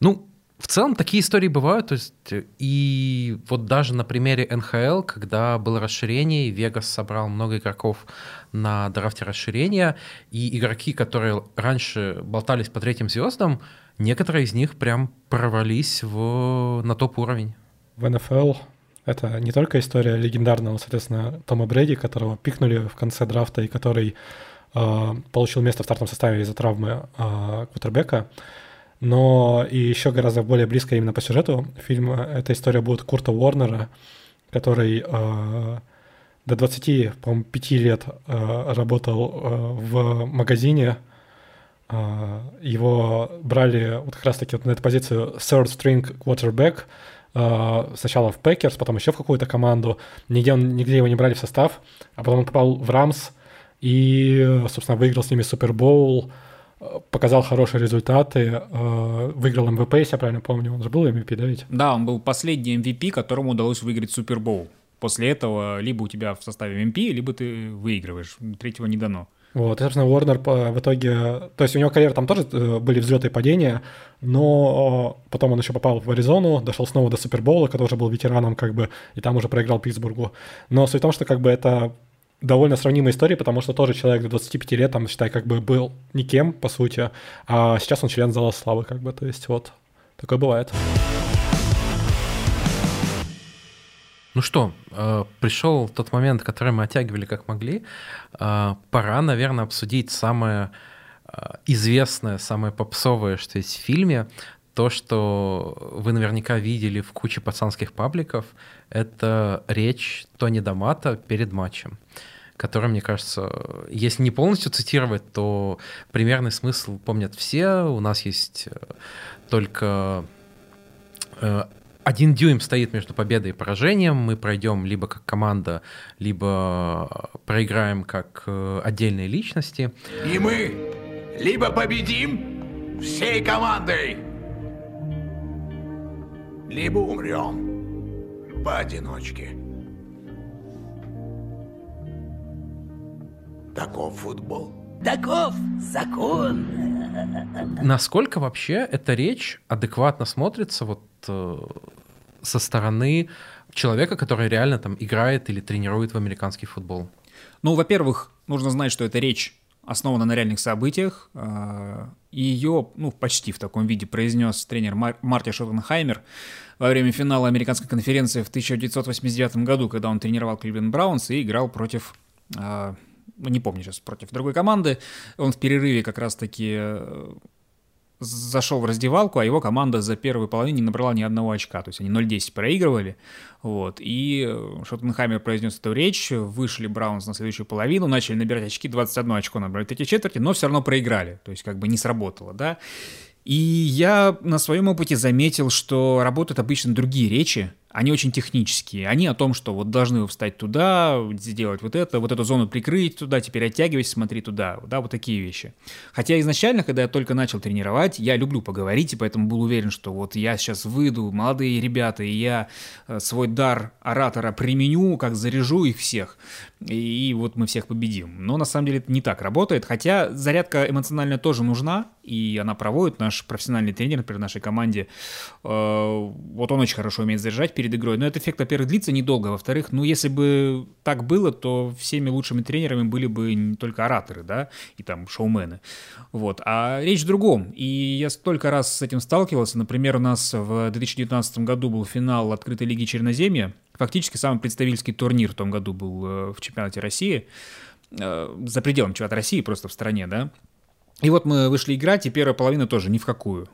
Ну, в целом такие истории бывают, то есть и вот даже на примере НХЛ, когда было расширение, Вегас собрал много игроков на драфте расширения, и игроки, которые раньше болтались по третьим звездам, некоторые из них прям прорвались в, на топ-уровень. В НФЛ это не только история легендарного, соответственно, Тома Брэди, которого пикнули в конце драфта и который э, получил место в стартовом составе из-за травмы э, квотербека, но и еще гораздо более близко именно по сюжету фильма эта история будет Курта Уорнера, который э, до 20, по-моему, 5 лет э, работал э, в магазине, его брали вот как раз-таки вот на эту позицию third string quarterback, Э, сначала в Packers, потом еще в какую-то команду, нигде, он, нигде его не брали в состав, а потом он попал в Rams и, собственно, выиграл с ними Супербоул, э, показал хорошие результаты, э, выиграл MVP, если я правильно помню. Он же был MVP, да ведь? Да, он был последний MVP, которому удалось выиграть Супербоул. После этого либо у тебя в составе MVP, либо ты выигрываешь. Третьего не дано. Вот, и, собственно, Уорнер в итоге... То есть у него карьера там тоже э, были взлеты и падения, но потом он еще попал в Аризону, дошел снова до Супербола, который уже был ветераном, как бы, и там уже проиграл Питтсбургу. Но суть в том, что как бы это довольно сравнимая история, потому что тоже человек до 25 лет, там, считай, как бы был никем, по сути, а сейчас он член Зала Славы, как бы, то есть вот, такое бывает. Ну что, э, пришел тот момент, который мы оттягивали как могли. Э, пора, наверное, обсудить самое э, известное, самое попсовое, что есть в фильме. То, что вы наверняка видели в куче пацанских пабликов, это речь Тони Дамата перед матчем который, мне кажется, если не полностью цитировать, то примерный смысл помнят все. У нас есть только один дюйм стоит между победой и поражением. Мы пройдем либо как команда, либо проиграем как э, отдельные личности. И мы либо победим всей командой, либо умрем поодиночке. Таков футбол. Таков закон. Насколько вообще эта речь адекватно смотрится вот э, со стороны человека, который реально там играет или тренирует в американский футбол? Ну, во-первых, нужно знать, что эта речь основана на реальных событиях. Э, ее, ну, почти в таком виде произнес тренер Мар- Марти Шоттенхаймер во время финала американской конференции в 1989 году, когда он тренировал Кливленд Браунс и играл против э, не помню сейчас, против другой команды. Он в перерыве как раз-таки э, зашел в раздевалку, а его команда за первую половину не набрала ни одного очка. То есть они 0-10 проигрывали. Вот. И э, Шоттенхаймер произнес эту речь, вышли Браунс на следующую половину, начали набирать очки, 21 очко набрали эти четверти, но все равно проиграли. То есть как бы не сработало, да. И я на своем опыте заметил, что работают обычно другие речи, они очень технические. Они о том, что вот должны вы встать туда, сделать вот это, вот эту зону прикрыть туда, теперь оттягивайся, смотри туда. Да, вот такие вещи. Хотя изначально, когда я только начал тренировать, я люблю поговорить, и поэтому был уверен, что вот я сейчас выйду, молодые ребята, и я э, свой дар оратора применю, как заряжу их всех, и вот мы всех победим. Но на самом деле это не так работает, хотя зарядка эмоциональная тоже нужна, и она проводит наш профессиональный тренер, например, в нашей команде. Э, вот он очень хорошо умеет заряжать, перед игрой. Но этот эффект, во-первых, длится недолго. Во-вторых, ну, если бы так было, то всеми лучшими тренерами были бы не только ораторы, да, и там шоумены. Вот. А речь в другом. И я столько раз с этим сталкивался. Например, у нас в 2019 году был финал открытой лиги Черноземья. Фактически самый представительский турнир в том году был э, в чемпионате России. Э, за пределом чемпионата России, просто в стране, да. И вот мы вышли играть, и первая половина тоже ни в какую.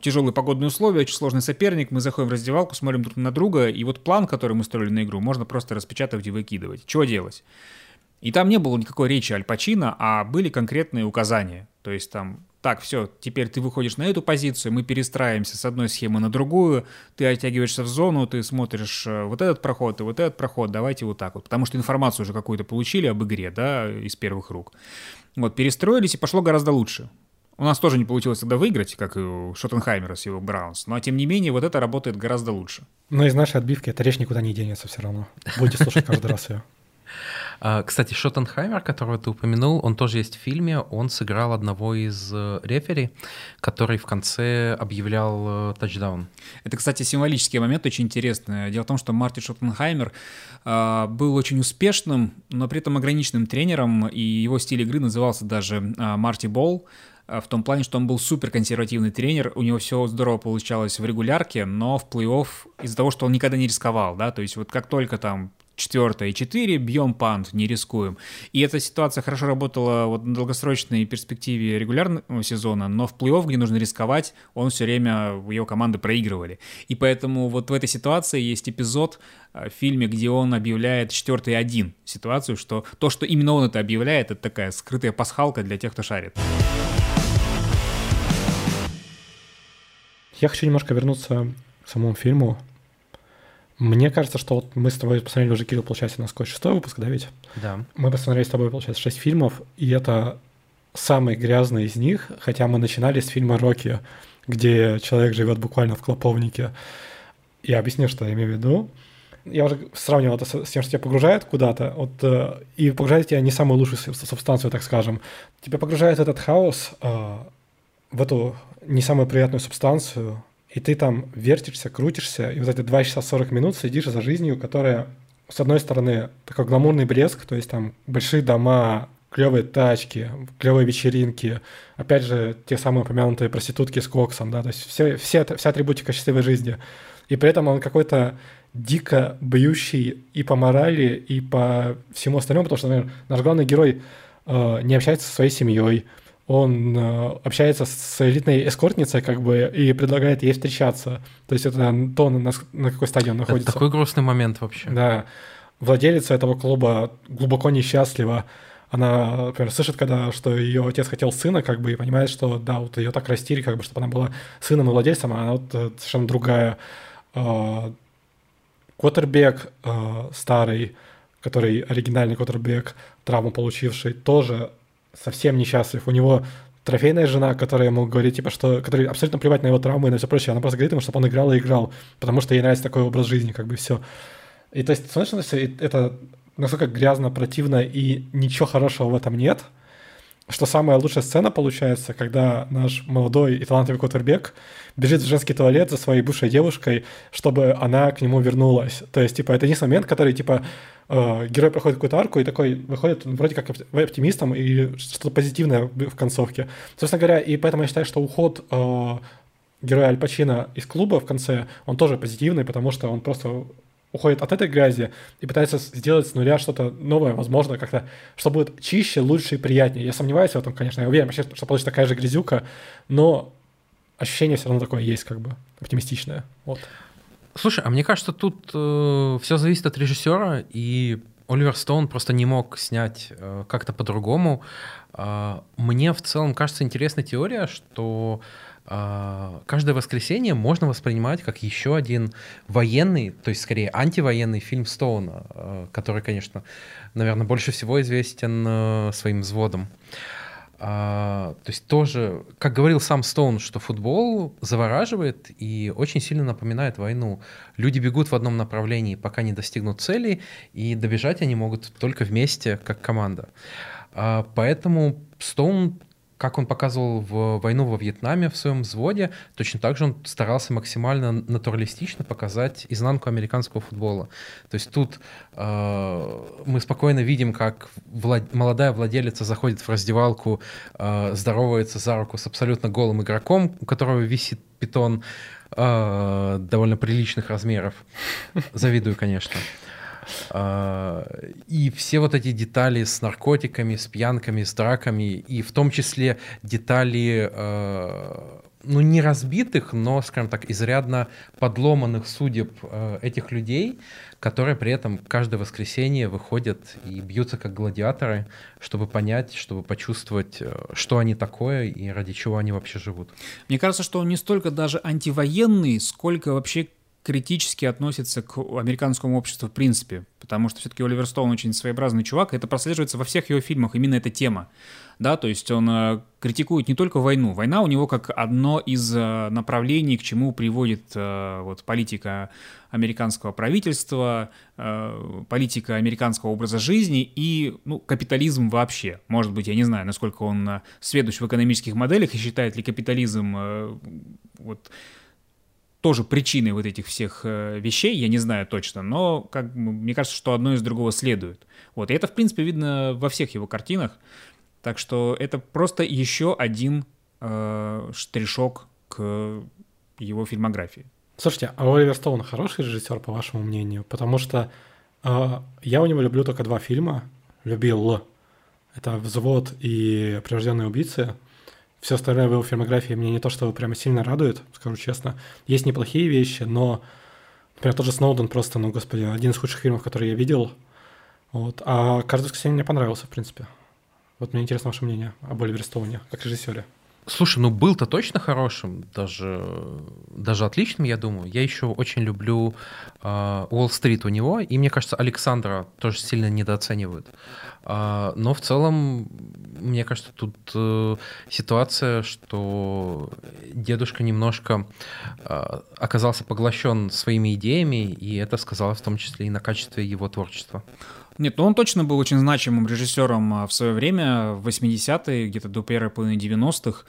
Тяжелые погодные условия, очень сложный соперник, мы заходим в раздевалку, смотрим друг на друга, и вот план, который мы строили на игру, можно просто распечатывать и выкидывать. Чего делать? И там не было никакой речи Аль а были конкретные указания. То есть там, так, все, теперь ты выходишь на эту позицию, мы перестраиваемся с одной схемы на другую, ты оттягиваешься в зону, ты смотришь э, вот этот проход и вот этот проход, давайте вот так вот. Потому что информацию уже какую-то получили об игре, да, из первых рук. Вот, перестроились, и пошло гораздо лучше. У нас тоже не получилось тогда выиграть, как и у Шоттенхаймера с его Браунс, но тем не менее вот это работает гораздо лучше. Но из нашей отбивки эта речь никуда не денется все равно. Будете слушать каждый раз ее. А, кстати, Шоттенхаймер, которого ты упомянул, он тоже есть в фильме. Он сыграл одного из э, рефери, который в конце объявлял э, тачдаун. Это, кстати, символический момент, очень интересный. Дело в том, что Марти Шоттенхаймер э, был очень успешным, но при этом ограниченным тренером, и его стиль игры назывался даже Марти Болл в том плане, что он был супер консервативный тренер, у него все здорово получалось в регулярке, но в плей-офф из-за того, что он никогда не рисковал, да, то есть вот как только там четвертое и четыре, бьем пант, не рискуем. И эта ситуация хорошо работала вот на долгосрочной перспективе регулярного сезона, но в плей-офф, где нужно рисковать, он все время, его команды проигрывали. И поэтому вот в этой ситуации есть эпизод э, в фильме, где он объявляет четвертый один ситуацию, что то, что именно он это объявляет, это такая скрытая пасхалка для тех, кто шарит. Я хочу немножко вернуться к самому фильму. Мне кажется, что вот мы с тобой посмотрели уже, Кирилл, получается, на сколько шестой выпуск, да, ведь? Да. Мы посмотрели с тобой, получается, шесть фильмов, и это самый грязный из них, хотя мы начинали с фильма «Рокки», где человек живет буквально в клоповнике. Я объясню, что я имею в виду. я уже сравнивал это с, тем, что тебя погружает куда-то, вот, э, и погружает тебя не самую лучшую суб- субстанцию, так скажем. Тебя погружает этот хаос э, в эту не самую приятную субстанцию, и ты там вертишься, крутишься, и вот эти 2 часа 40 минут следишь за жизнью, которая, с одной стороны, такой гламурный блеск, то есть там большие дома, клевые тачки, клевые вечеринки, опять же, те самые упомянутые проститутки с коксом, да, то есть все, все, вся атрибутика счастливой жизни. И при этом он какой-то дико бьющий и по морали, и по всему остальному, потому что, например, наш главный герой э, не общается со своей семьей, он э, общается с элитной эскортницей, как бы, и предлагает ей встречаться. То есть это то, на, на какой стадии он находится. Это такой грустный момент вообще. Да. Владелица этого клуба глубоко несчастлива. Она, например, слышит, когда, что ее отец хотел сына, как бы, и понимает, что, да, вот ее так растили, как бы, чтобы она была сыном и владельцем, а она вот э, совершенно другая. Э, Коттербек старый, который оригинальный Коттербек, травму получивший, тоже совсем несчастлив. У него трофейная жена, которая ему говорит, типа, что, который абсолютно плевать на его травмы и на все прочее. Она просто говорит ему, чтобы он играл и играл, потому что ей нравится такой образ жизни, как бы все. И то есть, смотришь это насколько грязно, противно, и ничего хорошего в этом нет. Что самая лучшая сцена получается, когда наш молодой и талантливый Коттербек бежит в женский туалет за своей бывшей девушкой, чтобы она к нему вернулась. То есть, типа, это не момент, который, типа, э, герой проходит какую-то арку и такой выходит вроде как оптимистом и что-то позитивное в концовке. Собственно говоря, и поэтому я считаю, что уход э, героя Аль Пачино из клуба в конце, он тоже позитивный, потому что он просто уходит от этой грязи и пытается сделать с нуля что-то новое, возможно, как-то, что будет чище, лучше и приятнее. Я сомневаюсь в этом, конечно, я уверен, что получится такая же грязюка, но ощущение все равно такое есть, как бы, оптимистичное. Вот. Слушай, а мне кажется, тут э, все зависит от режиссера, и Оливер Стоун просто не мог снять э, как-то по-другому. Э, мне в целом кажется интересная теория, что каждое воскресенье можно воспринимать как еще один военный, то есть скорее антивоенный фильм Стоуна, а, который, конечно, наверное, больше всего известен а, своим взводом. то есть тоже, как говорил сам Стоун, что футбол завораживает и очень сильно напоминает войну. Люди бегут в одном направлении, пока не достигнут цели, и добежать они могут только вместе, как команда. поэтому Стоун как он показывал в войну во Вьетнаме в своем взводе, точно так же он старался максимально натуралистично показать изнанку американского футбола. То есть тут э, мы спокойно видим, как влад... молодая владелица заходит в раздевалку, э, здоровается за руку с абсолютно голым игроком, у которого висит питон э, довольно приличных размеров. Завидую, конечно. И все вот эти детали с наркотиками, с пьянками, с драками, и в том числе детали, а, ну, не разбитых, но, скажем так, изрядно подломанных судеб а, этих людей, которые при этом каждое воскресенье выходят и бьются как гладиаторы, чтобы понять, чтобы почувствовать, что они такое и ради чего они вообще живут. Мне кажется, что он не столько даже антивоенный, сколько вообще критически относится к американскому обществу в принципе, потому что все-таки Оливер Стоун очень своеобразный чувак, и это прослеживается во всех его фильмах, именно эта тема, да, то есть он э, критикует не только войну, война у него как одно из э, направлений, к чему приводит э, вот политика американского правительства, политика американского образа жизни и ну, капитализм вообще. Может быть, я не знаю, насколько он сведущ в экономических моделях и считает ли капитализм вот тоже причиной вот этих всех э, вещей, я не знаю точно, но как, мне кажется, что одно из другого следует. Вот, и это, в принципе, видно во всех его картинах, так что это просто еще один э, штришок к его фильмографии. Слушайте, а Оливер Стоун хороший режиссер, по вашему мнению? Потому что э, я у него люблю только два фильма. Любил. Это «Взвод» и «Прирожденные убийцы». Все остальное в его фильмографии мне не то, что прямо сильно радует, скажу честно. Есть неплохие вещи, но, например, тот же Сноуден просто, ну, господи, один из худших фильмов, которые я видел. Вот. А «Каждое воскресенье» мне понравился, в принципе. Вот мне интересно ваше мнение об Оливере Стоуне, как режиссере. Слушай, ну был-то точно хорошим, даже, даже отличным, я думаю. Я еще очень люблю а, Уолл-стрит у него, и мне кажется, Александра тоже сильно недооценивают. А, но в целом, мне кажется, тут э, ситуация, что дедушка немножко а, оказался поглощен своими идеями, и это сказалось в том числе и на качестве его творчества. Нет, ну он точно был очень значимым режиссером а, в свое время, в 80-е, где-то до первой половины 90-х.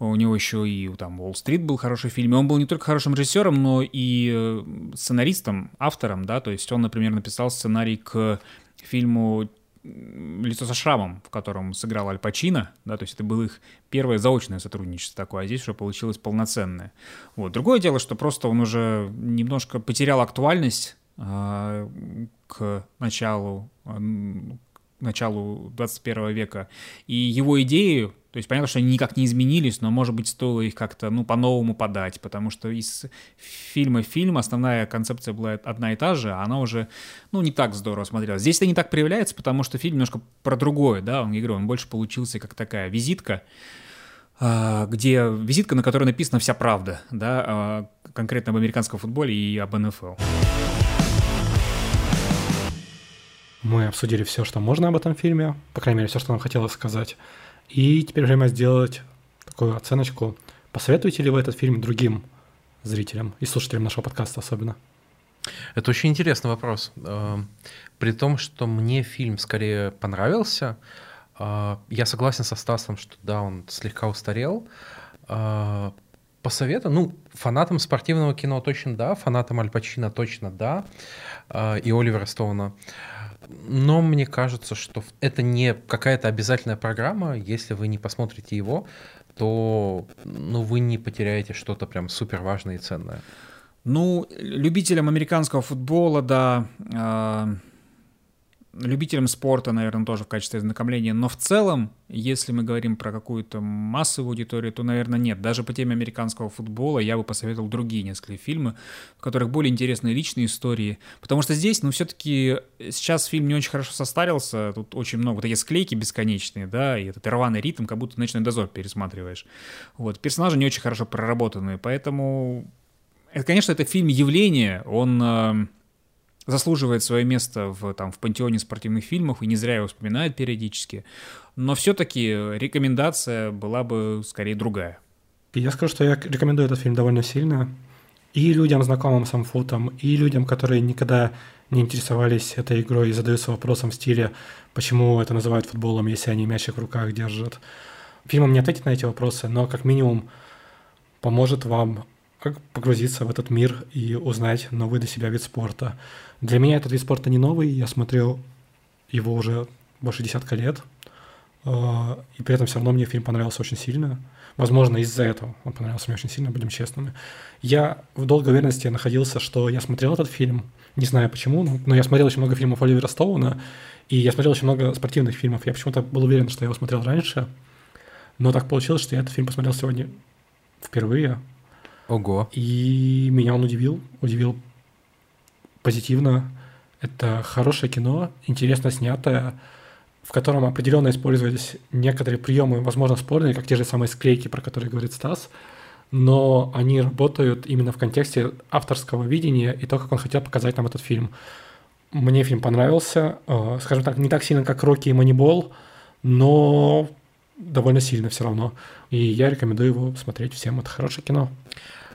У него еще и там Уолл-стрит был хороший фильм. И он был не только хорошим режиссером, но и э, сценаристом, автором, да, то есть он, например, написал сценарий к фильму «Лицо со шрамом», в котором сыграл Аль Пачино, да, то есть это было их первое заочное сотрудничество такое, а здесь уже получилось полноценное. Вот. Другое дело, что просто он уже немножко потерял актуальность к началу, а, началу 21 века. И его идеи, то есть понятно, что они никак не изменились, но, может быть, стоило их как-то, ну, по-новому подать, потому что из фильма в фильм основная концепция была одна и та же, а она уже, ну, не так здорово смотрелась. Здесь это не так проявляется, потому что фильм немножко про другое, да, он, я он больше получился как такая визитка, а, где визитка, на которой написана вся правда, да, конкретно об американском футболе и об НФЛ. Мы обсудили все, что можно об этом фильме, по крайней мере, все, что нам хотелось сказать. И теперь время сделать такую оценочку. Посоветуете ли вы этот фильм другим зрителям и слушателям нашего подкаста особенно? Это очень интересный вопрос. Э, при том, что мне фильм скорее понравился, э, я согласен со Стасом, что да, он слегка устарел. Э, Посоветую, ну, фанатам спортивного кино точно да, фанатам Аль Пачино точно да, и Оливера Стоуна. Но мне кажется, что это не какая-то обязательная программа. Если вы не посмотрите его, то ну, вы не потеряете что-то прям супер важное и ценное. Ну, любителям американского футбола, да, э, любителям спорта, наверное, тоже в качестве знакомления. Но в целом, если мы говорим про какую-то массовую аудиторию, то, наверное, нет. Даже по теме американского футбола я бы посоветовал другие несколько фильмы, в которых более интересные личные истории. Потому что здесь, ну, все-таки сейчас фильм не очень хорошо состарился. Тут очень много такие склейки бесконечные, да, и этот рваный ритм, как будто «Ночной дозор» пересматриваешь. Вот. Персонажи не очень хорошо проработанные, поэтому... Это, конечно, это фильм явление, он э, заслуживает свое место в, там, в пантеоне спортивных фильмов, и не зря его вспоминают периодически. Но все-таки рекомендация была бы скорее другая. Я скажу, что я рекомендую этот фильм довольно сильно. И людям, знакомым с амфутом, и людям, которые никогда не интересовались этой игрой и задаются вопросом в стиле, почему это называют футболом, если они мячик в руках держат. Фильмом не ответит на эти вопросы, но как минимум поможет вам как погрузиться в этот мир и узнать новый для себя вид спорта. Для меня этот вид спорта не новый, я смотрел его уже больше десятка лет, а, и при этом все равно мне фильм понравился очень сильно. Возможно, из-за этого он понравился мне очень сильно, будем честными. Я в долгой уверенности находился, что я смотрел этот фильм, не знаю почему, но я смотрел очень много фильмов Оливера Стоуна, и я смотрел очень много спортивных фильмов. Я почему-то был уверен, что я его смотрел раньше, но так получилось, что я этот фильм посмотрел сегодня впервые, Ого. И меня он удивил, удивил позитивно. Это хорошее кино, интересно снятое, в котором определенно использовались некоторые приемы, возможно, спорные, как те же самые склейки, про которые говорит Стас, но они работают именно в контексте авторского видения и то, как он хотел показать нам этот фильм. Мне фильм понравился, э, скажем так, не так сильно, как Рокки и Манибол, но довольно сильно все равно. И я рекомендую его смотреть всем. Это хорошее кино.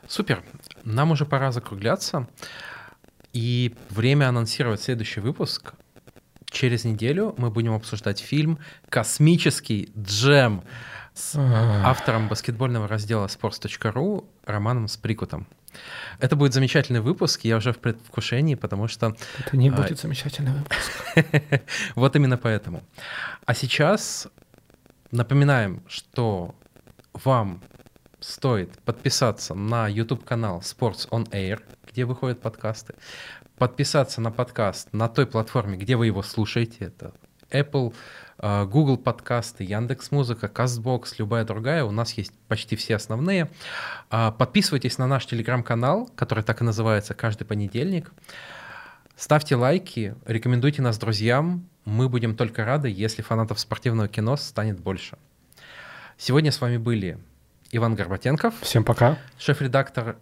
Супер. Нам уже пора закругляться. И время анонсировать следующий выпуск. Через неделю мы будем обсуждать фильм «Космический джем» с автором баскетбольного раздела sports.ru Романом Сприкутом. Это будет замечательный выпуск, я уже в предвкушении, потому что... Это не а, будет а... замечательный выпуск. вот именно поэтому. А сейчас напоминаем, что вам стоит подписаться на YouTube-канал Sports on Air, где выходят подкасты, подписаться на подкаст на той платформе, где вы его слушаете, это Apple, а, Google подкасты, Яндекс Музыка, Castbox, любая другая. У нас есть почти все основные. А, подписывайтесь на наш телеграм-канал, который так и называется каждый понедельник. Ставьте лайки, рекомендуйте нас друзьям. Мы будем только рады, если фанатов спортивного кино станет больше. Сегодня с вами были Иван Горбатенков, Всем пока. шеф-редактор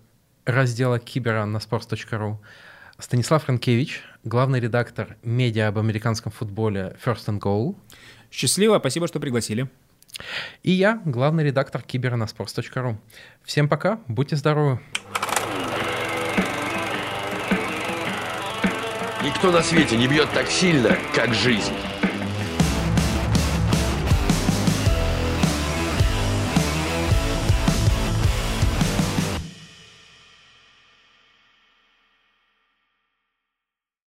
раздела Кибера на sports.ru, Станислав Франкевич, главный редактор медиа об американском футболе First and Goal, Счастливо, спасибо, что пригласили. и я, главный редактор Кибера на sports.ru. Всем пока, будьте здоровы. Никто на свете не бьет так сильно, как жизнь.